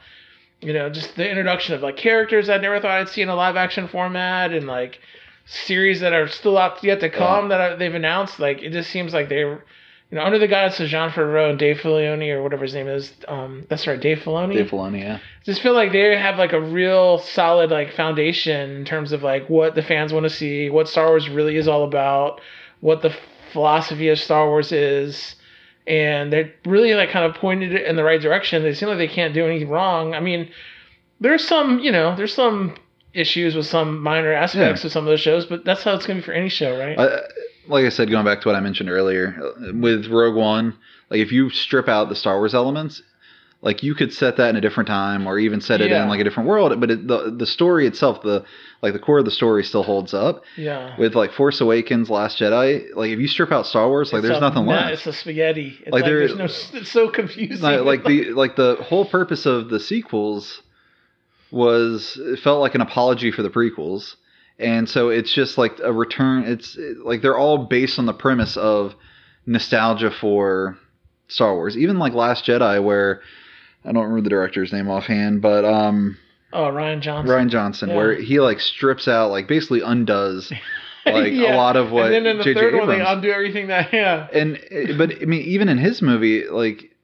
you know, just the introduction of like characters I never thought I'd see in a live action format, and like series that are still out yet to come that I, they've announced. Like it just seems like they're, you know, under the guidance of Jon Favreau and Dave Filoni or whatever his name is. Um, that's right, Dave Filoni. Dave Filoni, yeah. just feel like they have like a real solid like foundation in terms of like what the fans want to see, what Star Wars really is all about, what the philosophy of Star Wars is, and they really like kind of pointed it in the right direction. They seem like they can't do anything wrong. I mean, there's some you know there's some issues with some minor aspects Yeah. of some of those shows, but that's how it's gonna be for any show, right? I, like I said, going back to what I mentioned earlier uh, with Rogue One, like if you strip out the Star Wars elements, like you could set that in a different time or even set it Yeah. in like a different world but it, the the story itself the like the core of the story still holds up Yeah. with like force awakens last jedi like if you strip out star wars like It's there's a nothing left It's a spaghetti. It's Like, like, there- there's no. It's so confusing. like, like the like the whole purpose of the sequels was it felt like an apology for the prequels and so it's just like a return it's like they're all based on the premise of nostalgia for star wars even like last jedi where i don't remember the director's name offhand but um oh, Rian Johnson. rian johnson Yeah. where he like strips out like basically undoes like a lot of what And then in the J.J. third one, they Abrams- undo everything that. Yeah. and eh, but I mean, even in his movie, like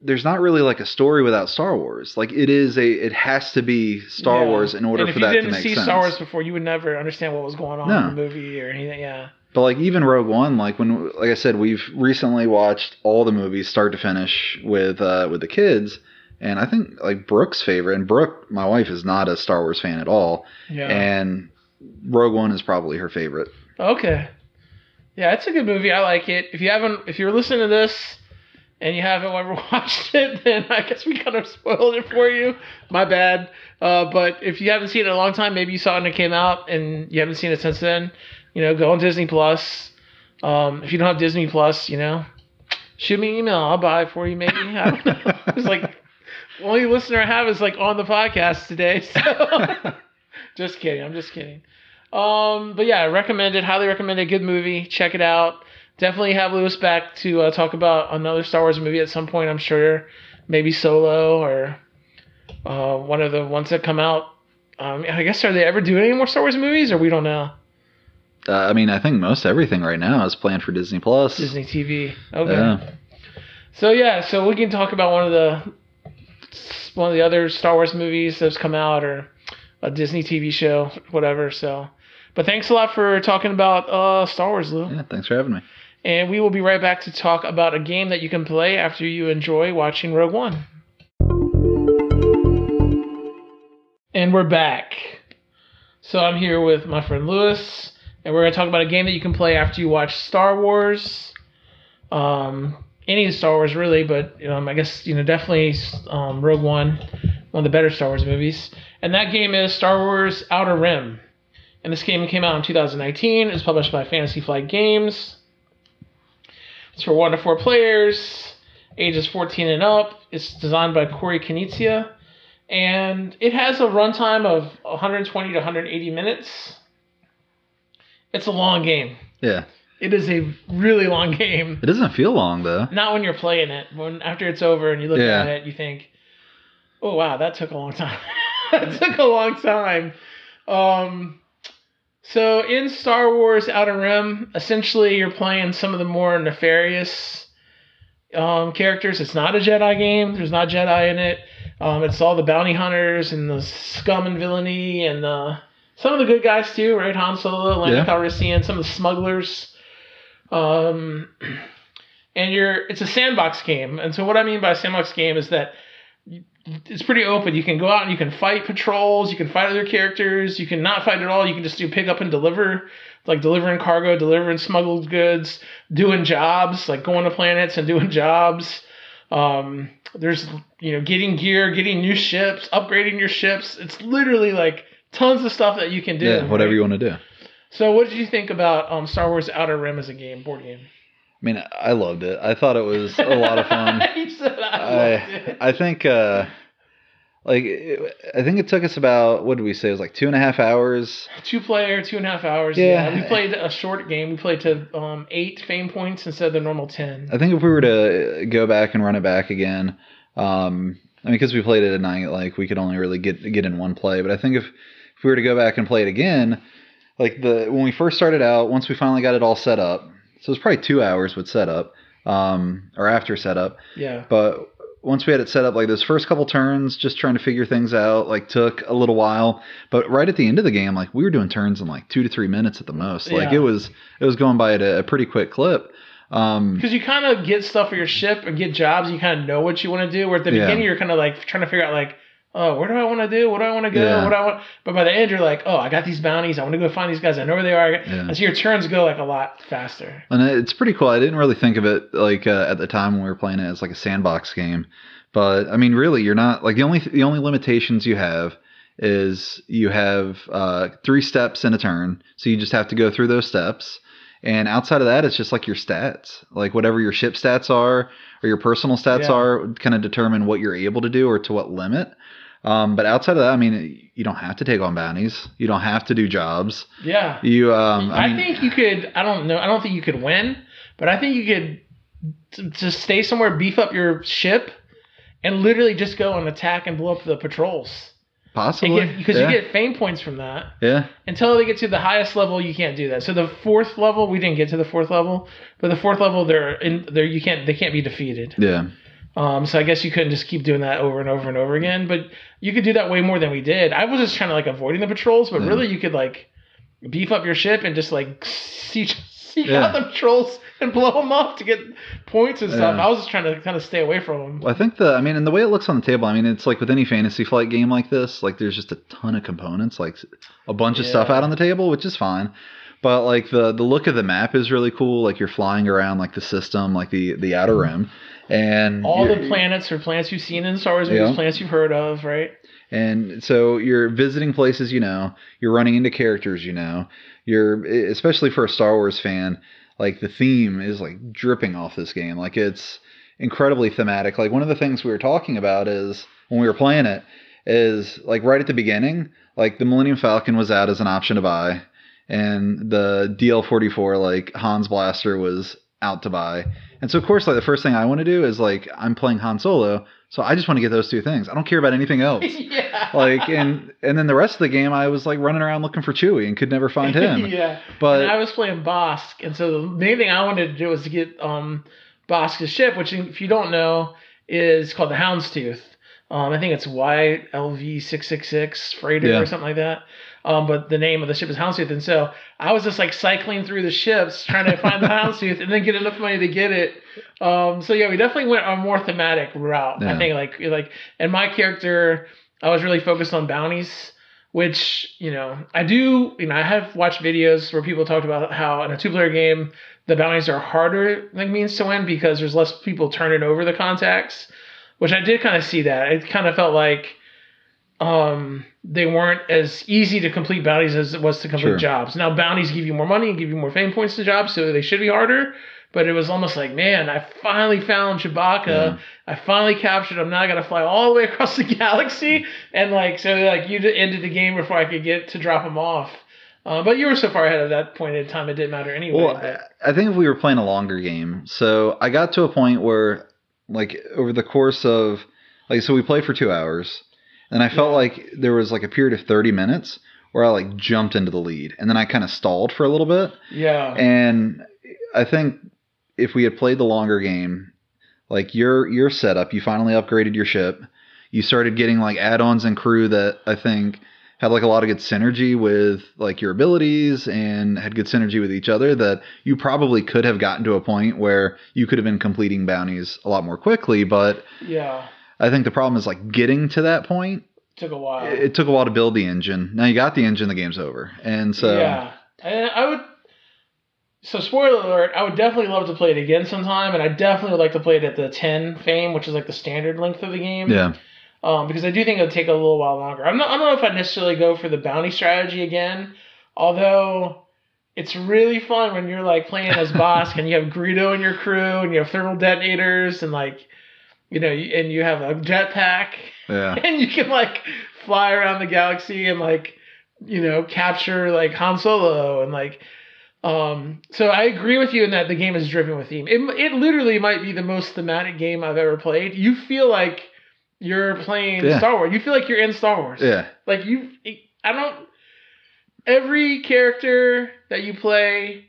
there's not really like a story without Star Wars. Like it is a, it has to be Star Yeah. Wars in order for if you that didn't to make see sense. Star Wars before, you would never understand what was going on No. in the movie or anything. Yeah. But like even Rogue One, like when, like I said, we've recently watched all the movies start to finish with uh, with the kids. And I think like Brooke's favorite, and Brooke, my wife, is not a Star Wars fan at all, Yeah. and Rogue One is probably her favorite. Okay. Yeah, it's a good movie. I like it. If you haven't, if you're listening to this and you haven't ever watched it, then I guess we kind of spoiled it for you. My bad. Uh, but if you haven't seen it in a long time, maybe you saw it when it came out and you haven't seen it since then. You know, go on Disney Plus. Um, if you don't have Disney Plus, you know, shoot me an email. I'll buy it for you. Maybe I don't know. It's like only listener I have is like on the podcast today. So just kidding. I'm just kidding. Um, but yeah, I recommend it. Highly recommend it. Good movie. Check it out. Definitely have Lewis back to uh, talk about another Star Wars movie at some point. I'm sure, maybe Solo or uh, one of the ones that come out. Um, I guess are they ever doing any more Star Wars movies, or we don't know? Uh, I mean, I think most everything right now is planned for Disney Plus. Disney TV. Okay. Yeah. So yeah, so we can talk about one of the one of the other Star Wars movies that's come out or a Disney TV show, whatever. So, but thanks a lot for talking about uh, Star Wars, Lou. Yeah, thanks for having me. And we will be right back to talk about a game that you can play after you enjoy watching Rogue One. And we're back. So I'm here with my friend Lewis, and we're going to talk about a game that you can play after you watch Star Wars. Um, any Star Wars, really, but um, I guess, you know, definitely um, Rogue One, one of the better Star Wars movies. And that game is Star Wars Outer Rim. And this game came out in 2019. It's published by Fantasy Flight Games. It's for one to four players, ages 14 and up. It's designed by Corey Konieczka, and it has a runtime of 120 to 180 minutes. It's a long game. Yeah. It is a really long game. It doesn't feel long though. Not when you're playing it. When after it's over and you look Yeah. at it, you think, "Oh wow, that took a long time. that took a long time." Um, so in Star Wars Outer Rim, essentially you're playing some of the more nefarious um, characters. It's not a Jedi game. There's not Jedi in it. Um, it's all the bounty hunters and the scum and villainy and the some of the good guys too, right? Han Solo, Lando Yeah. Calrissian, some of the smugglers. Um, and you're it's a sandbox game. And so what I mean by a sandbox game is that it's pretty open. You can go out and you can fight patrols, you can fight other characters, you can not fight at all. You can just do pick up and deliver, like delivering cargo, delivering smuggled goods, doing jobs, like going to planets and doing jobs. Um, there's you know getting gear, getting new ships, upgrading your ships. It's literally like tons of stuff that you can do. yeah, whatever right? you want to do. So what did you think about um, Star Wars Outer Rim as a game, board game? I mean, I loved it. I thought it was a lot of fun. I I loved it. I think uh like it- I think it took us about what did we say? It was like two and a half hours. Two player, two and a half hours. Yeah. Yeah. we played a short game. We played to um, eight fame points instead of the normal ten. I think if we were to go back and run it back again, um, I mean, because we played it at night, like we could only really get get in one play. But I think if we were to go back and play it again, like the when we first started out, once we finally got it all set up, so it was probably two hours with setup, um, or after setup. Yeah. But once we had it set up, like those first couple turns, just trying to figure things out, like took a little while. But right at the end of the game, like we were doing turns in like two to three minutes at the most. Like Yeah. it was it was going by at a, a pretty quick clip. Um, Because you kind of get stuff for your ship and get jobs. You kind of know what you want to do. Where at the Yeah. beginning, you're kind of like trying to figure out like, oh, where do I want to do? What do I want to go? Yeah. What do I want? But by the end, you're like, oh, I got these bounties. I want to go find these guys. I know where they are. Yeah. And so your turns go like a lot faster. And it's pretty cool. I didn't really think of it like uh, at the time when we were playing it as like a sandbox game, but I mean, really, you're not like the only the only limitations you have is you have uh, three steps in a turn, so you just have to go through those steps. And outside of that, it's just like your stats, like whatever your ship stats are or your personal stats Yeah. are, kind of determine what you're able to do or to what limit. Um, but outside of that, I mean, you don't have to take on bounties. You don't have to do jobs. Yeah. You, um, I, I, mean, think you could. I don't know. I don't think you could win, but I think you could t- just stay somewhere, beef up your ship, and literally just go and attack and blow up the patrols. possibly Because yeah. you get fame points from that. yeah. Until they get to the highest level, you can't do that. So the fourth level, we didn't get to the fourth level, but the fourth level, they're in there. You can't. They can't be defeated. Yeah. Um, so I guess you couldn't just keep doing that over and over and over again. But you could do that way more than we did. I was just trying to like avoiding the patrols, but Yeah. really you could like beef up your ship and just like seek, seek Yeah. out the patrols and blow them up to get points and stuff. Yeah. I was just trying to kind of stay away from them. Well, I think the, I mean, and the way it looks on the table, I mean, it's like with any fantasy flight game like this, like there's just a ton of components, like a bunch of stuff out on the table, which is fine. But like the the look of the map is really cool. Like you're flying around like the system, like the the outer rim, and All the planets are planets you've seen in Star Wars movies, Yeah. planets you've heard of, right? And so you're visiting places you know, you're running into characters you know, you're especially for a Star Wars fan, like the theme is like dripping off this game. Like it's incredibly thematic. Like one of the things we were talking about is when we were playing it is like right at the beginning, like the Millennium Falcon was out as an option to buy and the DL44 like Han's Blaster was out to buy. And so of course like the first thing I want to do is like I'm playing Han Solo, so I just want to get those two things. I don't care about anything else yeah. like and and then the rest of the game I was like running around looking for Chewie and could never find him. yeah. But and I was playing Bossk, and so the main thing I wanted to do was to get um Bossk's ship, which if you don't know is called the Houndstooth. Um, I think it's YLV six six six freighter Yeah. or something like that. Um, but the name of the ship is Houndstooth, and so I was just like cycling through the ships trying to find the Houndstooth and then get enough money to get it. Um, so yeah, we definitely went a more thematic route. I think like like and my character, I was really focused on bounties which you know I do. You know, I have watched videos where people talked about how in a two-player game the bounties are harder like means to win because there's less people turning over the contacts, which I did kind of see that. It kind of felt like um they weren't as easy to complete bounties as it was to complete Sure. jobs. Now bounties give you more money and give you more fame points to jobs, so they should be harder. But it was almost like, man, I finally found Chewbacca. Yeah. I finally captured him. Now I got to fly all the way across the galaxy, and like so, like you ended the game before I could get to drop him off. Uh, but you were so far ahead of that point in time, it didn't matter anyway. well, but- I think if we were playing a longer game, so I got to a point where like over the course of like so we played for 2 hours and I felt Yeah. like there was like a period of 30 minutes where I like jumped into the lead and then I kind of stalled for a little bit yeah, And I think if we had played the longer game, like your your setup, you finally upgraded your ship. You started getting like add-ons and crew that I think had like a lot of good synergy with like your abilities and had good synergy with each other that you probably could have gotten to a point where you could have been completing bounties a lot more quickly, but yeah, I think the problem is like getting to that point. took a while. It it took a while to build the engine. Now you got the engine, the game's over. And so yeah, and I would. So spoiler alert, I would definitely love to play it again sometime, and I definitely would like to play it at the ten fame, which is like the standard length of the game. yeah. Um, because I do think it'll take a little while longer. I'm not, I don't know if I'd necessarily go for the bounty strategy again, although it's really fun when you're like playing as Bossk and you have Greedo in your crew and you have thermal detonators and like, you know, and you have a jetpack Yeah. and you can like fly around the galaxy and like, you know, capture like Han Solo and like. Um, so I agree with you in that the game is driven with theme. It, it literally might be the most thematic game I've ever played. You feel like you're playing Yeah. Star Wars. You feel like you're in Star Wars. Yeah. Like you, I don't. Every character that you play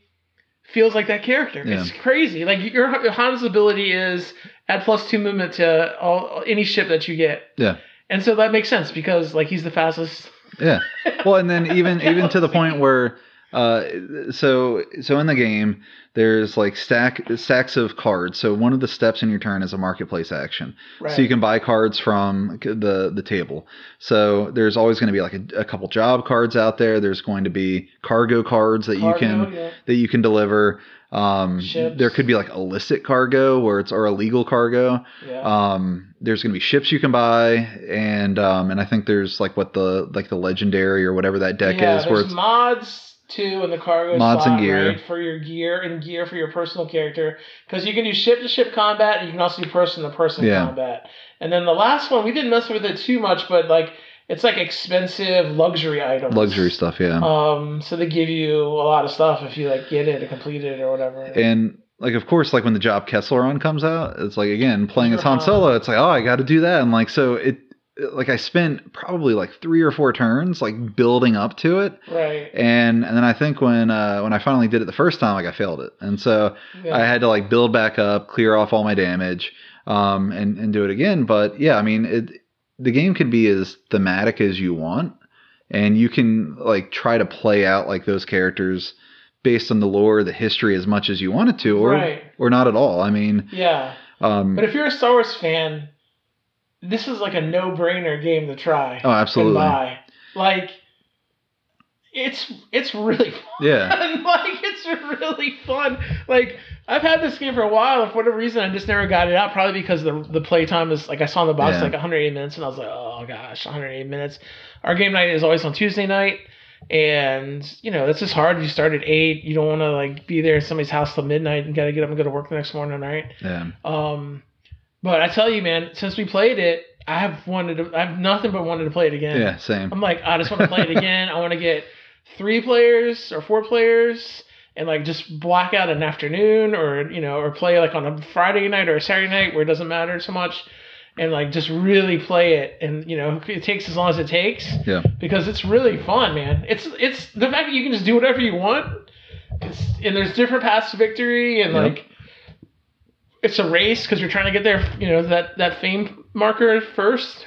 feels like that character. It's crazy. Like your Han's ability is add plus two movement to all any ship that you get. Yeah. And so that makes sense because like he's the fastest. Yeah. Well, and then even even to the point where Uh, so so in the game, there's like stack stacks of cards. So one of the steps in your turn is a marketplace action. Right. So you can buy cards from the the table. So there's always going to be like a, a couple job cards out there. There's going to be cargo cards that Cargo, you can yeah. that you can deliver. Um, there could be like illicit cargo where it's or illegal cargo. Yeah. Um, there's gonna be ships you can buy, and um, and I think there's like what the like the legendary or whatever that deck yeah, is, where there's it's mods too in the cargo Mods slot, and gear. right, for your gear and gear for your personal character because you can do ship to ship combat and you can also do person to person combat. And then the last one we didn't mess with it too much, but like it's like expensive luxury items. luxury stuff, yeah. Um, so they give you a lot of stuff if you like get it and complete it or whatever. and like of course like when the job Kessel run comes out, it's like again playing as Han? Solo. It's like oh I got to do that, and like so it like I spent probably like three or four turns like building up to it, right. and and then I think when uh, when I finally did it the first time, like I failed it, and so Yeah. I had to like build back up, clear off all my damage, um, and and do it again. But yeah, I mean, it the game can be as thematic as you want, and you can like try to play out like those characters based on the lore, the history as much as you want it to, or Right. or not at all. I mean, yeah. um, But if you're a Star Wars fan, this is like a no-brainer game to try. oh, absolutely, and buy. Like, it's it's really fun. yeah, like it's really fun. Like I've had this game for a while, and for whatever reason, I just never got it out. Probably because the the playtime is like I saw in the box Yeah. like 180 minutes, and I was like, oh gosh, 180 minutes. Our game night is always on Tuesday night, and you know it's just hard. You start at eight, you don't want to like be there at somebody's house till midnight, and gotta get up and go to work the next morning, right? yeah, Um, but I tell you, man, since we played it, I have wanted to. I have nothing but wanted to play it again. yeah, same. I'm like, I just want to play it again. I want to get three players or four players and like just block out an afternoon or you know or play like on a Friday night or a Saturday night where it doesn't matter so much and like just really play it and you know it takes as long as it takes Yeah. because it's really fun man it's it's the fact that you can just do whatever you want it's, and there's different paths to victory and Yep. like it's a race because you're trying to get there you know that that fame marker first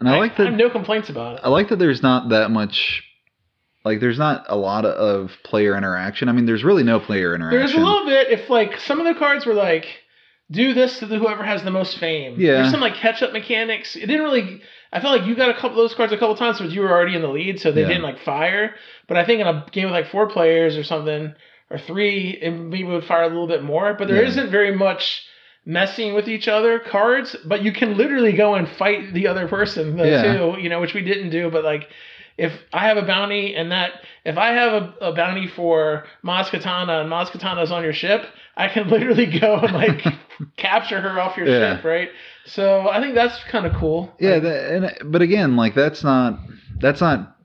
And I like that. I have no complaints about it I like that there's not that much. Like there's not a lot of player interaction. I mean, there's really no player interaction. There's a little bit if like some of the cards were like do this to the whoever has the most fame. Yeah. There's some like catch up mechanics. It didn't really I felt like you got a couple of those cards a couple times, but you were already in the lead, so they Yeah. didn't like fire. But I think in a game with like four players or something, or three, it maybe would fire a little bit more. But there Yeah. not very much messing with each other cards, but you can literally go and fight the other person though Yeah. too, you know, which we didn't do, but like if I have a bounty and that if I have a, a bounty for Maz Kanata and Maz Kanata's on your ship, I can literally go and like capture her off your Yeah. ship, right? So I think that's kind of cool. Yeah, Like, that, and but again, like that's not that's not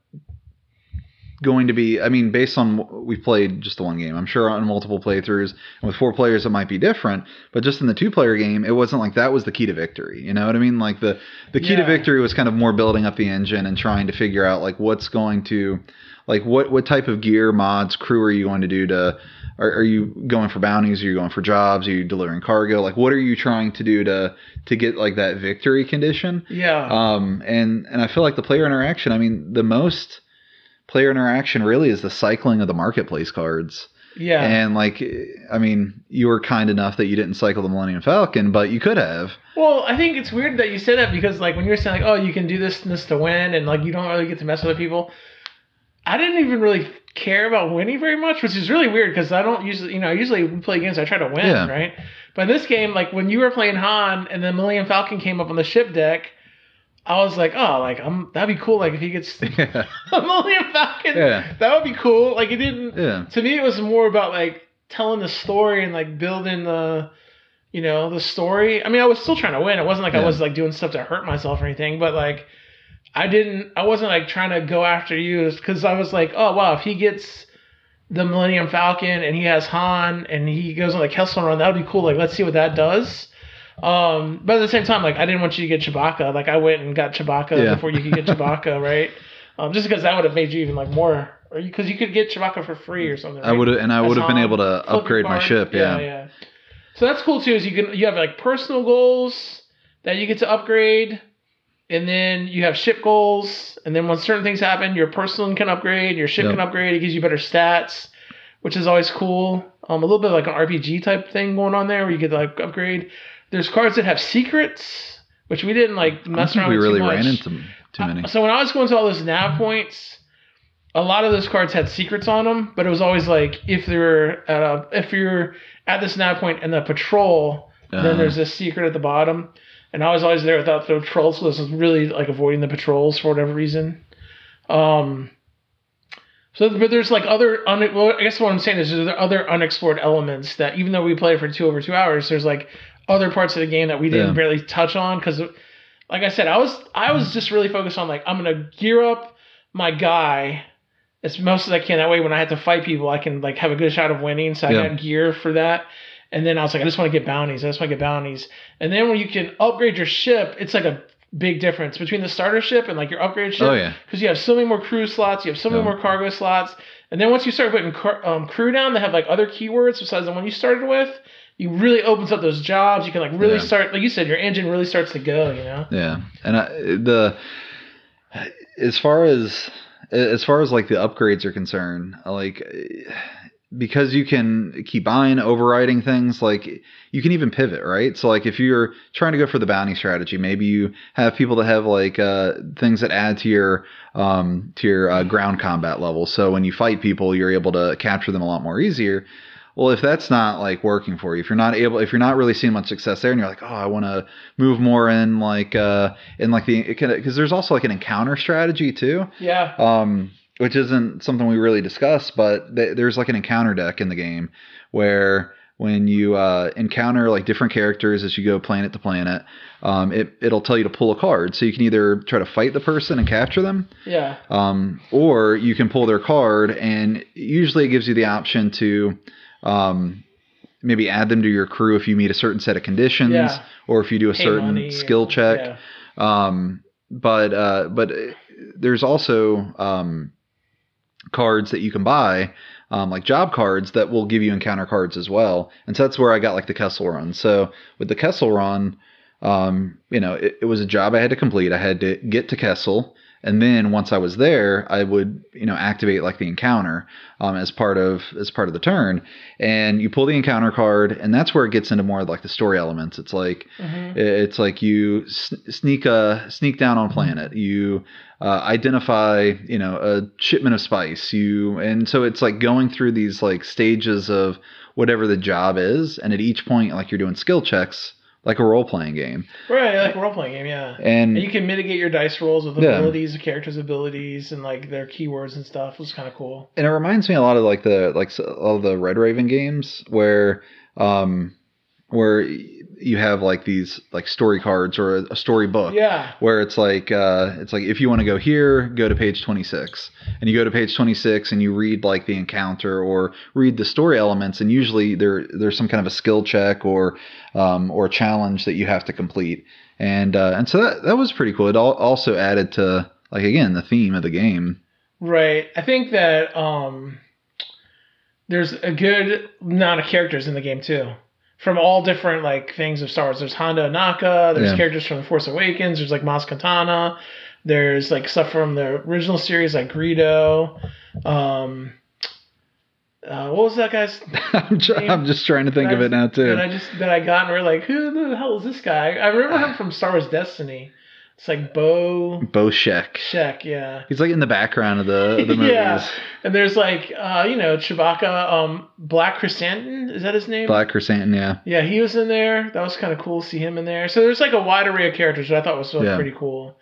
going to be. I mean, based on we played just the one game. I'm sure on multiple playthroughs and with four players it might be different. But just in the two player game, it wasn't like that was the key to victory. You know what I mean? Like the the key to victory was kind of more building up the engine and trying to figure out like what's going to like what what type of gear mods crew are you going to do to are, are you going for bounties are you going for jobs are you delivering cargo like what are you trying to do to to get like that victory condition yeah. um, and and I feel like the player interaction. I mean, the most player interaction really is the cycling of the marketplace cards. yeah. And like, I mean, you were kind enough that you didn't cycle the Millennium Falcon, but you could have. Well, I think it's weird that you say that because like when you're saying like, oh, you can do this and this to win, and like you don't really get to mess with other people. I didn't even really care about winning very much, which is really weird because I don't usually, you know, usually we play games I try to win, Yeah. right? But in this game, like when you were playing Han and the Millennium Falcon came up on the ship deck, I was like, oh, like I'm that'd be cool. Like if he gets yeah, a Millennium Falcon, Yeah. that would be cool. Like it didn't yeah, to me it was more about like telling the story and like building the you know the story i mean i was still trying to win it wasn't like i was like doing stuff to hurt myself or anything but like i didn't i wasn't like trying to go after you because i was like oh wow if he gets the millennium falcon and he has han and he goes on the kessel run that would be cool like let's see what that does um but at the same time like i didn't want you to get chewbacca like i went and got chewbacca Yeah. before you could get chewbacca right um just because that would have made you even like more or because you, could get chewbacca for free or something I would have, and I would have been able to upgrade my ship. Yeah, yeah. So that's cool too. Is you can you have like personal goals that you get to upgrade, and then you have ship goals, and then when certain things happen, your person can upgrade, your ship Yep. can upgrade, it gives you better stats, which is always cool. Um, a little bit like an RPG type thing going on there, where you get like upgrade. There's cards that have secrets, which we didn't like mess around we really ran into too many. Uh, So when I was going to all those nav points, a lot of those cards had secrets on them, but it was always like if they're at a, if you're at this nav point in the patrol, Uh, then there's this secret at the bottom. And I was always there without the patrols, so this was really like avoiding the patrols for whatever reason. Um. So, but there's like other, un- well, I guess what I'm saying is there's other unexplored elements that even though we played for two over two hours, there's like other parts of the game that we didn't Yeah. barely touch on because like I said, I was I was just really focused on like I'm gonna gear up my guy as most as I can. That way, when I have to fight people, I can like have a good shot of winning. So I Yeah. got gear for that. And then I was like, I just want to get bounties. I just want to get bounties. And then when you can upgrade your ship, it's like a big difference between the starter ship and like your upgrade ship. Oh yeah. Because you have so many more crew slots, you have so many Yeah. more cargo slots, and then once you start putting car- um, crew down they have like other keywords besides the one you started with, you really opens up those jobs. You can like really Yeah. start, like you said, your engine really starts to go. You know. Yeah, and I, the as far as as far as like the upgrades are concerned, like because you can keep buying, overriding things, like you can even pivot, right? So like if you're trying to go for the bounty strategy, maybe you have people that have like uh, things that add to your um, to your uh, ground combat level. So when you fight people, you're able to capture them a lot more easier. Well, if that's not like working for you, if you're not able, if you're not really seeing much success there, and you're like, oh, I want to move more in like uh in like the because there's also like an encounter strategy too, Yeah. um, which isn't something we really discuss but th- there's like an encounter deck in the game where when you uh, encounter like different characters as you go planet to planet, um, it it'll tell you to pull a card, so you can either try to fight the person and capture them, Yeah. um, or you can pull their card, and usually it gives you the option to um, maybe add them to your crew if you meet a certain set of conditions, Yeah. or if you do a Pay certain money skill check. Yeah. Um, but uh, but there's also um, cards that you can buy. Um, like job cards that will give you encounter cards as well, and so that's where I got like the Kessel run. So with the Kessel run, um, you know, it, it was a job I had to complete. I had to get to Kessel, and then once I was there, I would you know activate like the encounter um, as part of as part of the turn. And you pull the encounter card, and that's where it gets into more like the story elements. It's like Mhm. it's like you sneak a sneak down on planet. You uh, identify, you know, a shipment of spice. You and so it's like going through these like stages of whatever the job is, and at each point, like you're doing skill checks, like a role playing game. Right, like a role playing game, yeah. And And you can mitigate your dice rolls with Yeah. abilities, the characters' abilities, and like their keywords and stuff. It was kind of cool. and it reminds me a lot of like the like all the Red Raven games where um where you have like these like story cards or a, a story book Yeah, where it's like uh, it's like if you want to go here, go to page 26, and you go to page 26 and you read like the encounter or read the story elements, and usually there there's some kind of a skill check or um, or challenge that you have to complete, and uh, and so that that was pretty cool. It al- also added to like again the theme of the game. right. I think that um, there's a good amount of characters in the game too, from all different like things of Star Wars. There's Hondo Ohnaka. There's Yeah. characters from the Force Awakens. There's like Maz Kanata. There's like stuff from the original series like Greedo. Um, uh, what was that guy's I'm, tr- I'm just trying to think of it now too. And I just that I got and we're like, who the hell is this guy? I remember him from Star Wars Destiny. It's like Bo Bo Shek. Shek, yeah. He's like in the background of the, of the movies. yeah. And there's like uh, you know, Chewbacca, um, Black Krrsantan, is that his name? Black Krrsantan, yeah. Yeah, he was in there. That was kind of cool to see him in there. So there's like a wide array of characters that I thought was Yeah. pretty cool.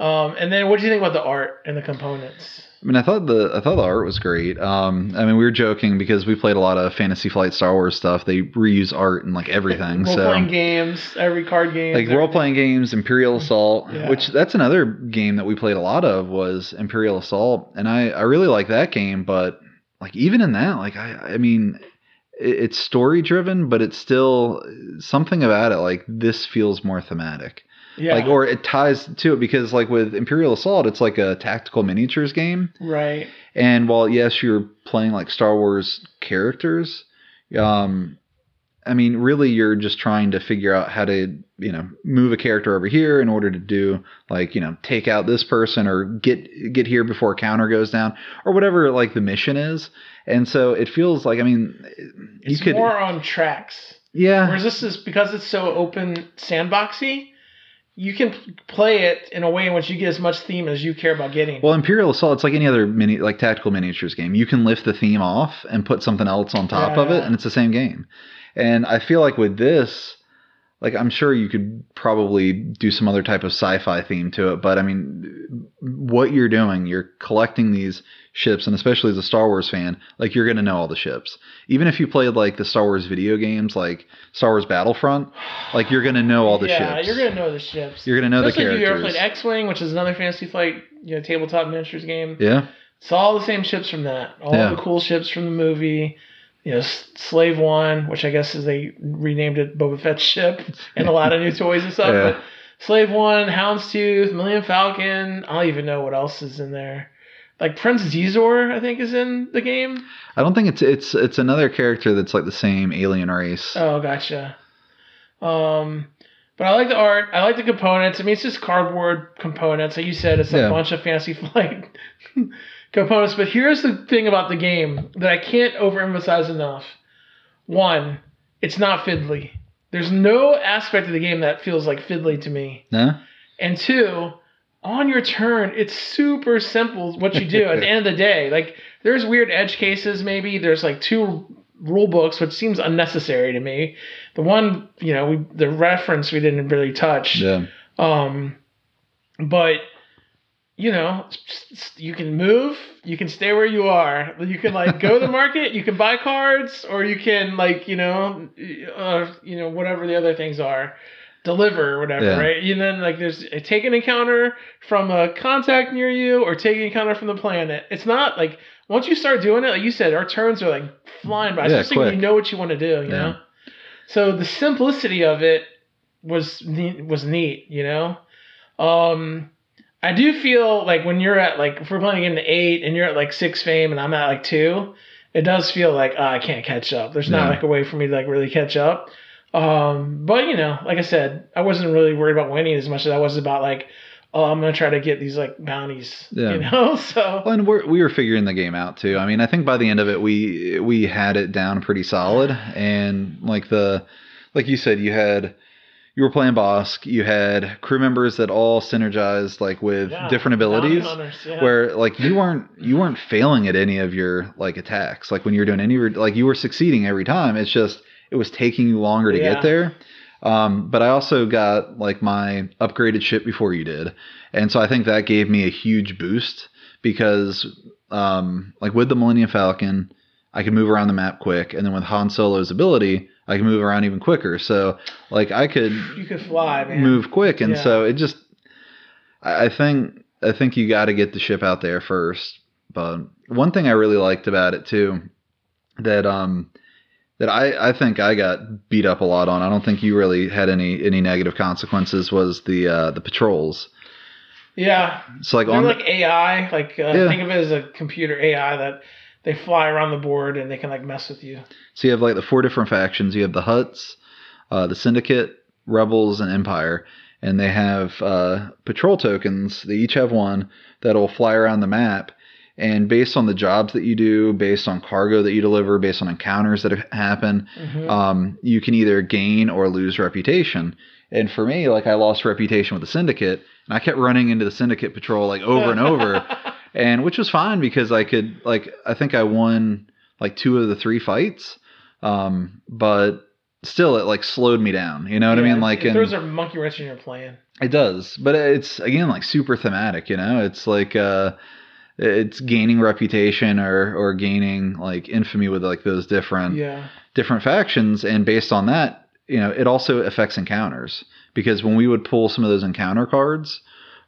Um, and then what do you think about the art and the components? I mean, I thought the I thought the art was great. Um, I mean, we were joking because we played a lot of Fantasy Flight Star Wars stuff. They reuse art and like everything. Role so playing games, every card game. like role playing games, Imperial Assault, Yeah. which that's another game that we played a lot of was Imperial Assault, and I I really like that game. But like even in that, like I I mean, it, it's story driven, but it's still something about it. Like this feels more thematic. Yeah. Like or it ties to it because like with Imperial Assault, it's like a tactical miniatures game. right. And while yes, you're playing like Star Wars characters, um, I mean, really, you're just trying to figure out how to, you know, move a character over here in order to do like, you know, take out this person or get get here before a counter goes down or whatever like the mission is. And so it feels like, I mean, you It's could, more on tracks. yeah, Whereas this is because it's so open sandboxy, you can play it in a way in which you get as much theme as you care about getting. Well, Imperial Assault, it's like any other mini, like tactical miniatures game. You can lift the theme off and put something else on top of it, and it's the same game. And I feel like with this, like I'm sure you could probably do some other type of sci-fi theme to it, but I mean, what you're doing, you're collecting these ships, and especially as a Star Wars fan, like you're gonna know all the ships. Even if you played like the Star Wars video games, like Star Wars Battlefront, like you're gonna know all the yeah, ships. you're gonna know the ships. You're gonna know Especially the if you ever played X-wing, which is another Fantasy Flight, you know, tabletop miniatures game. yeah, It's all the same ships from that. All Yeah. the cool ships from the movie. You know, Slave One, which I guess is they renamed it Boba Fett's ship, and a lot of new toys and stuff. Yeah. But Slave One, Houndstooth, Millennium Falcon. I don't even know what else is in there. Like Prince Xizor, I think, is in the game. I don't think it's it's it's another character that's like the same alien race. Oh, gotcha. Um, but I like the art. I like the components. I mean, it's just cardboard components. Like you said, it's Yeah. a bunch of fancy flight components. But here's the thing about the game that I can't overemphasize enough. One, it's not fiddly. There's no aspect of the game that feels like fiddly to me. No? And two, on your turn, it's super simple what you do at the end of the day. Like there's weird edge cases maybe. There's like two rule books, which seems unnecessary to me. The one, you know, we the reference we didn't really touch. Yeah. Um but you know, you can move, you can stay where you are. You can like go to the market, you can buy cards, or you can like, you know, uh, you know, whatever the other things are, deliver or whatever, Yeah. right? And then like there's a take an encounter from a contact near you or take an encounter from the planet. It's not like once you start doing it, like you said, our turns are like flying by, Yeah, especially when you know what you want to do, you Yeah. know? So the simplicity of it was neat, was neat, you know. Um, I do feel like when you're at like if we're playing in the eight and you're at like six fame and I'm at like two, it does feel like oh, I can't catch up. There's not Yeah. like a way for me to like really catch up. Um, but you know, like I said, I wasn't really worried about winning as much as I was about like, oh, I'm gonna try to get these like bounties. Yeah. You know, so Well, and we're, we were figuring the game out too. I mean, I think by the end of it, we we had it down pretty solid, and like the like you said, you had you were playing Bossk, you had crew members that all synergized like with yeah, different abilities. hunters, yeah. Where like you weren't you weren't failing at any of your like attacks. Like when you were doing any like you were succeeding every time. It's just it was taking you longer to Yeah. get there. Um, but I also got like my upgraded ship before you did, and so I think that gave me a huge boost because um, like with the Millennium Falcon, I could move around the map quick, and then with Han Solo's ability, I can move around even quicker. So like I could you could fly, man. move quick, and Yeah. so it just I think I think you got to get the ship out there first. But one thing I really liked about it too, that um that I I think I got beat up a lot on. I don't think you really had any any negative consequences. Was the uh, the patrols? Yeah, So like they're on like AI. Like uh, Yeah. think of it as a computer AI that they fly around the board and they can like mess with you. So you have like the four different factions. You have the Hutts, uh, the Syndicate, Rebels, and Empire, and they have uh, patrol tokens. They each have one that'll fly around the map. And based on the jobs that you do, based on cargo that you deliver, based on encounters that happen, Mhm. um, you can either gain or lose reputation. And for me, like I lost reputation with the Syndicate, and I kept running into the Syndicate patrol like over and over and which was fine because I could like I think I won like two of the three fights, um, but still it like slowed me down. You know what I mean? Like, it throws a monkey wrench in your plan. it does, but it's again like super thematic. You know, it's like uh, it's gaining reputation or or gaining like infamy with like those different Yeah. different factions, and based on that, you know, it also affects encounters because when we would pull some of those encounter cards,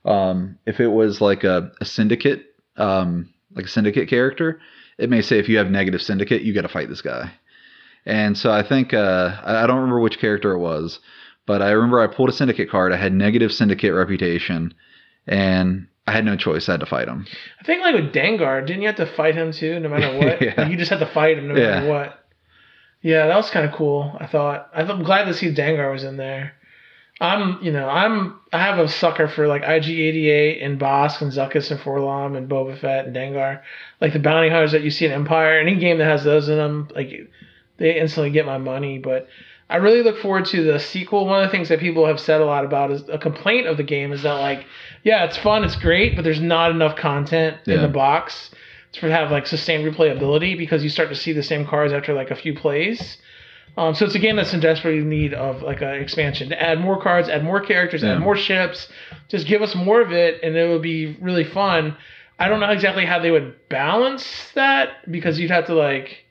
um, if it was like a, a syndicate, um, like a syndicate character, it may say if you have negative syndicate, you got to fight this guy. And so I think uh, I I don't remember which character it was, but I remember I pulled a syndicate card. I had negative syndicate reputation, and I had no choice. I had to fight him. I think like with Dengar, didn't you have to fight him too, no matter what? Yeah. Like you just had to fight him no matter Yeah. what. Yeah, that was kind of cool. I thought. I'm glad to see Dengar was in there. I'm, you know, I'm, I have a sucker for like IG88 and Bossk and Zuckuss and 4-LOM and Boba Fett and Dengar, like the bounty hunters that you see in Empire. Any game that has those in them, like they instantly get my money. But I really look forward to the sequel. One of the things that people have said a lot about is a complaint of the game is that like, yeah, it's fun, it's great, but there's not enough content in the box to have like sustained replayability because you start to see the same cards after like a few plays. Um, so it's a game that's in desperate need of like an expansion to add more cards, add more characters, Yeah. add more ships. Just give us more of it, and it would be really fun. I don't know exactly how they would balance that because you'd have to like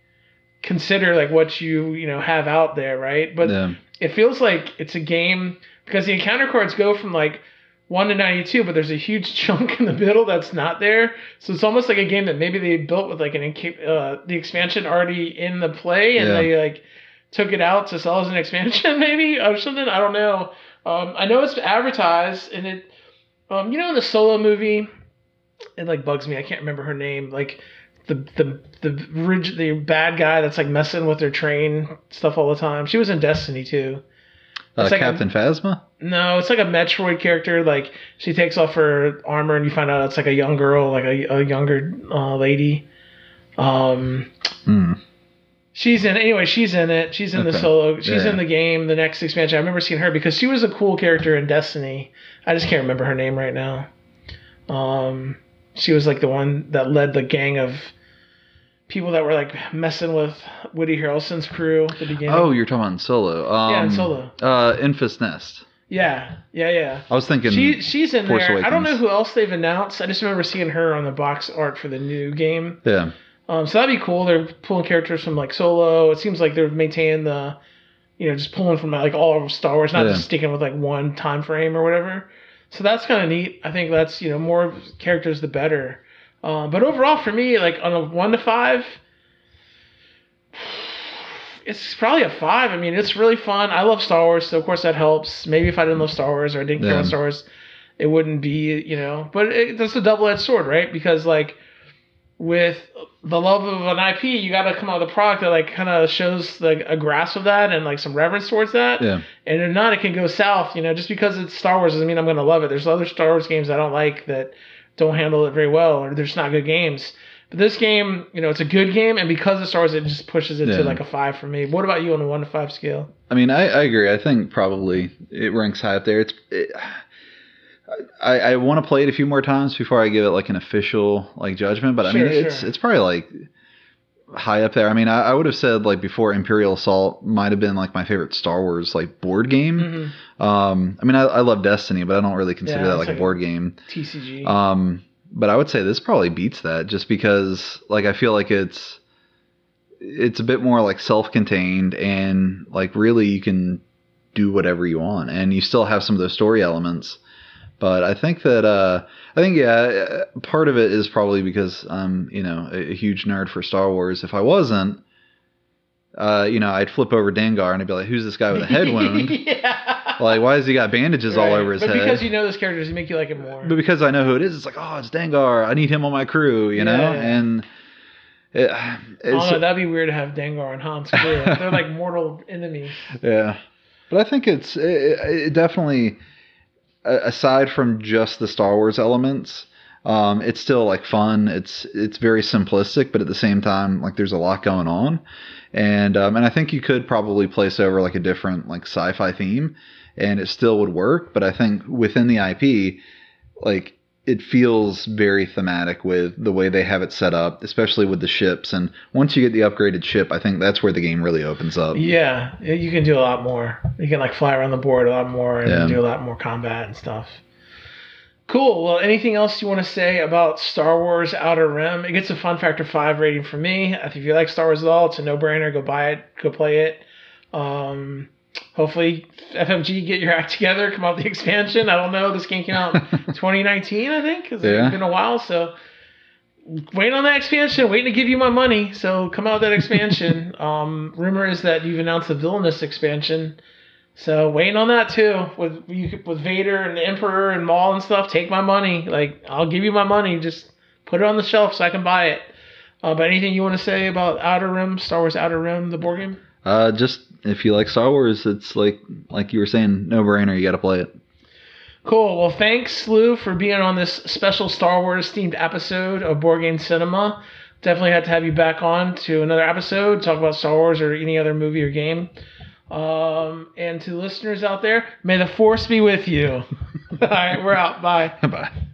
consider like what you you know have out there, right? But yeah. it feels like it's a game because the encounter cards go from like 1 to 92 but there's a huge chunk in the middle that's not there so it's almost like a game that maybe they built with like an uh, the expansion already in the play and Yeah. they like took it out to sell as an expansion maybe or something i don't know um, i know it's advertised and it um, you know in the solo movie it like bugs me i can't remember her name like the the the rig- the bad guy that's like messing with their train stuff all the time she was in destiny too Uh, like a- Captain Phasma. no, it's like a Metroid character. Like she takes off her armor, and you find out it's like a young girl, like a, a younger uh, lady. Um, Hmm. She's in anyway. She's in it. She's in the solo. She's Yeah. in the game. The next expansion. I remember seeing her because she was a cool character in Destiny. I just can't remember her name right now. Um, she was like the one that led the gang of people that were like messing with Woody Harrelson's crew at the beginning. Oh, you're talking about Solo. Um, Yeah, in Solo. Uh, Enfys Nest. yeah, yeah, yeah. I was thinking. She she's in Force there. I don't know who else they've announced. I just remember seeing her on the box art for the new game. yeah. Um, so that'd be cool. They're pulling characters from like Solo. It seems like they're maintaining the, you know, just pulling from like all of Star Wars, not Yeah. just sticking with like one time frame or whatever. So that's kind of neat. I think that's you know more characters the better. Um, but overall for me, like on a one to five, it's probably a five. I mean, it's really fun. I love Star Wars, so of course that helps. Maybe if I didn't love Star Wars or I didn't care Yeah. about Star Wars, it wouldn't be, you know. But it, that's a double edged sword, right? Because like with the love of an IP, you got to come out with a product that like kind of shows like a grasp of that and like some reverence towards that. Yeah. And if not, it can go south. You know, just because it's Star Wars doesn't mean I'm going to love it. There's other Star Wars games I don't like that don't handle it very well, or they're just not good games. But this game, you know, it's a good game, and because of Star Wars, it just pushes it Yeah. to like a five for me. What about you on a one to five scale? I mean, I, I agree. I think probably it ranks high up there. It's. It, I, I want to play it a few more times before I give it like an official like judgment, but I mean Sure, it's it's probably like high up there. I mean, I, I would have said like before Imperial Assault might have been like my favorite Star Wars like board game. Mm-hmm. Um, I mean, I, I love Destiny, but I don't really consider Yeah, that like, like a a- board game. TCG. Um, but I would say this probably beats that just because like I feel like it's it's a bit more like self-contained and like really you can do whatever you want and you still have some of those story elements. But I think that uh, I think yeah, uh, part of it is probably because I'm you know a, a huge nerd for Star Wars. If I wasn't, uh, you know, I'd flip over Dengar and I'd be like, "Who's this guy with a head wound? yeah. like, why has he got bandages all over his but head?" because you know those characters, it make you like him more. But because I know who it is, it's like, oh, it's Dengar. I need him on my crew, you know? And it, it's, don't know. That'd be weird to have Dengar and Han's crew. They're like mortal enemies. yeah. But I think it's it, it definitely, aside from just the Star Wars elements, um, it's still like fun. It's it's very simplistic, but at the same time, like there's a lot going on, and um, and I think you could probably place over like a different like sci-fi theme, and it still would work. But I think within the IP, like it feels very thematic with the way they have it set up, especially with the ships. And once you get the upgraded ship, I think that's where the game really opens up. Yeah, you can do a lot more. You can like fly around the board a lot more and Yeah. do a lot more combat and stuff. Cool. Well, anything else you want to say about Star Wars Outer Rim? It gets a fun factor five rating from me. If you like Star Wars at all, it's a no brainer. Go buy it. Go play it. Um, hopefully, FFG get your act together. Come out the expansion. I don't know. This game came out in 2019, I think. It's Yeah. been a while, so wait on that expansion. Waiting to give you my money. So come out with that expansion. um, rumor is that you've announced the villainous expansion. So waiting on that too with you with Vader and the Emperor and Maul and stuff. Take my money. Like I'll give you my money. Just put it on the shelf so I can buy it. Uh, but anything you want to say about Outer Rim, Star Wars Outer Rim, the board game? Uh, just if you like Star Wars, it's like like you were saying, no brainer. You got to play it. Cool. Well, thanks, Lou, for being on this special Star Wars themed episode of Board Game Cinema. Definitely had to have you back on to another episode, talk about Star Wars or any other movie or game. Um, and to listeners out there, may the Force be with you. All right, we're out. Bye. Bye.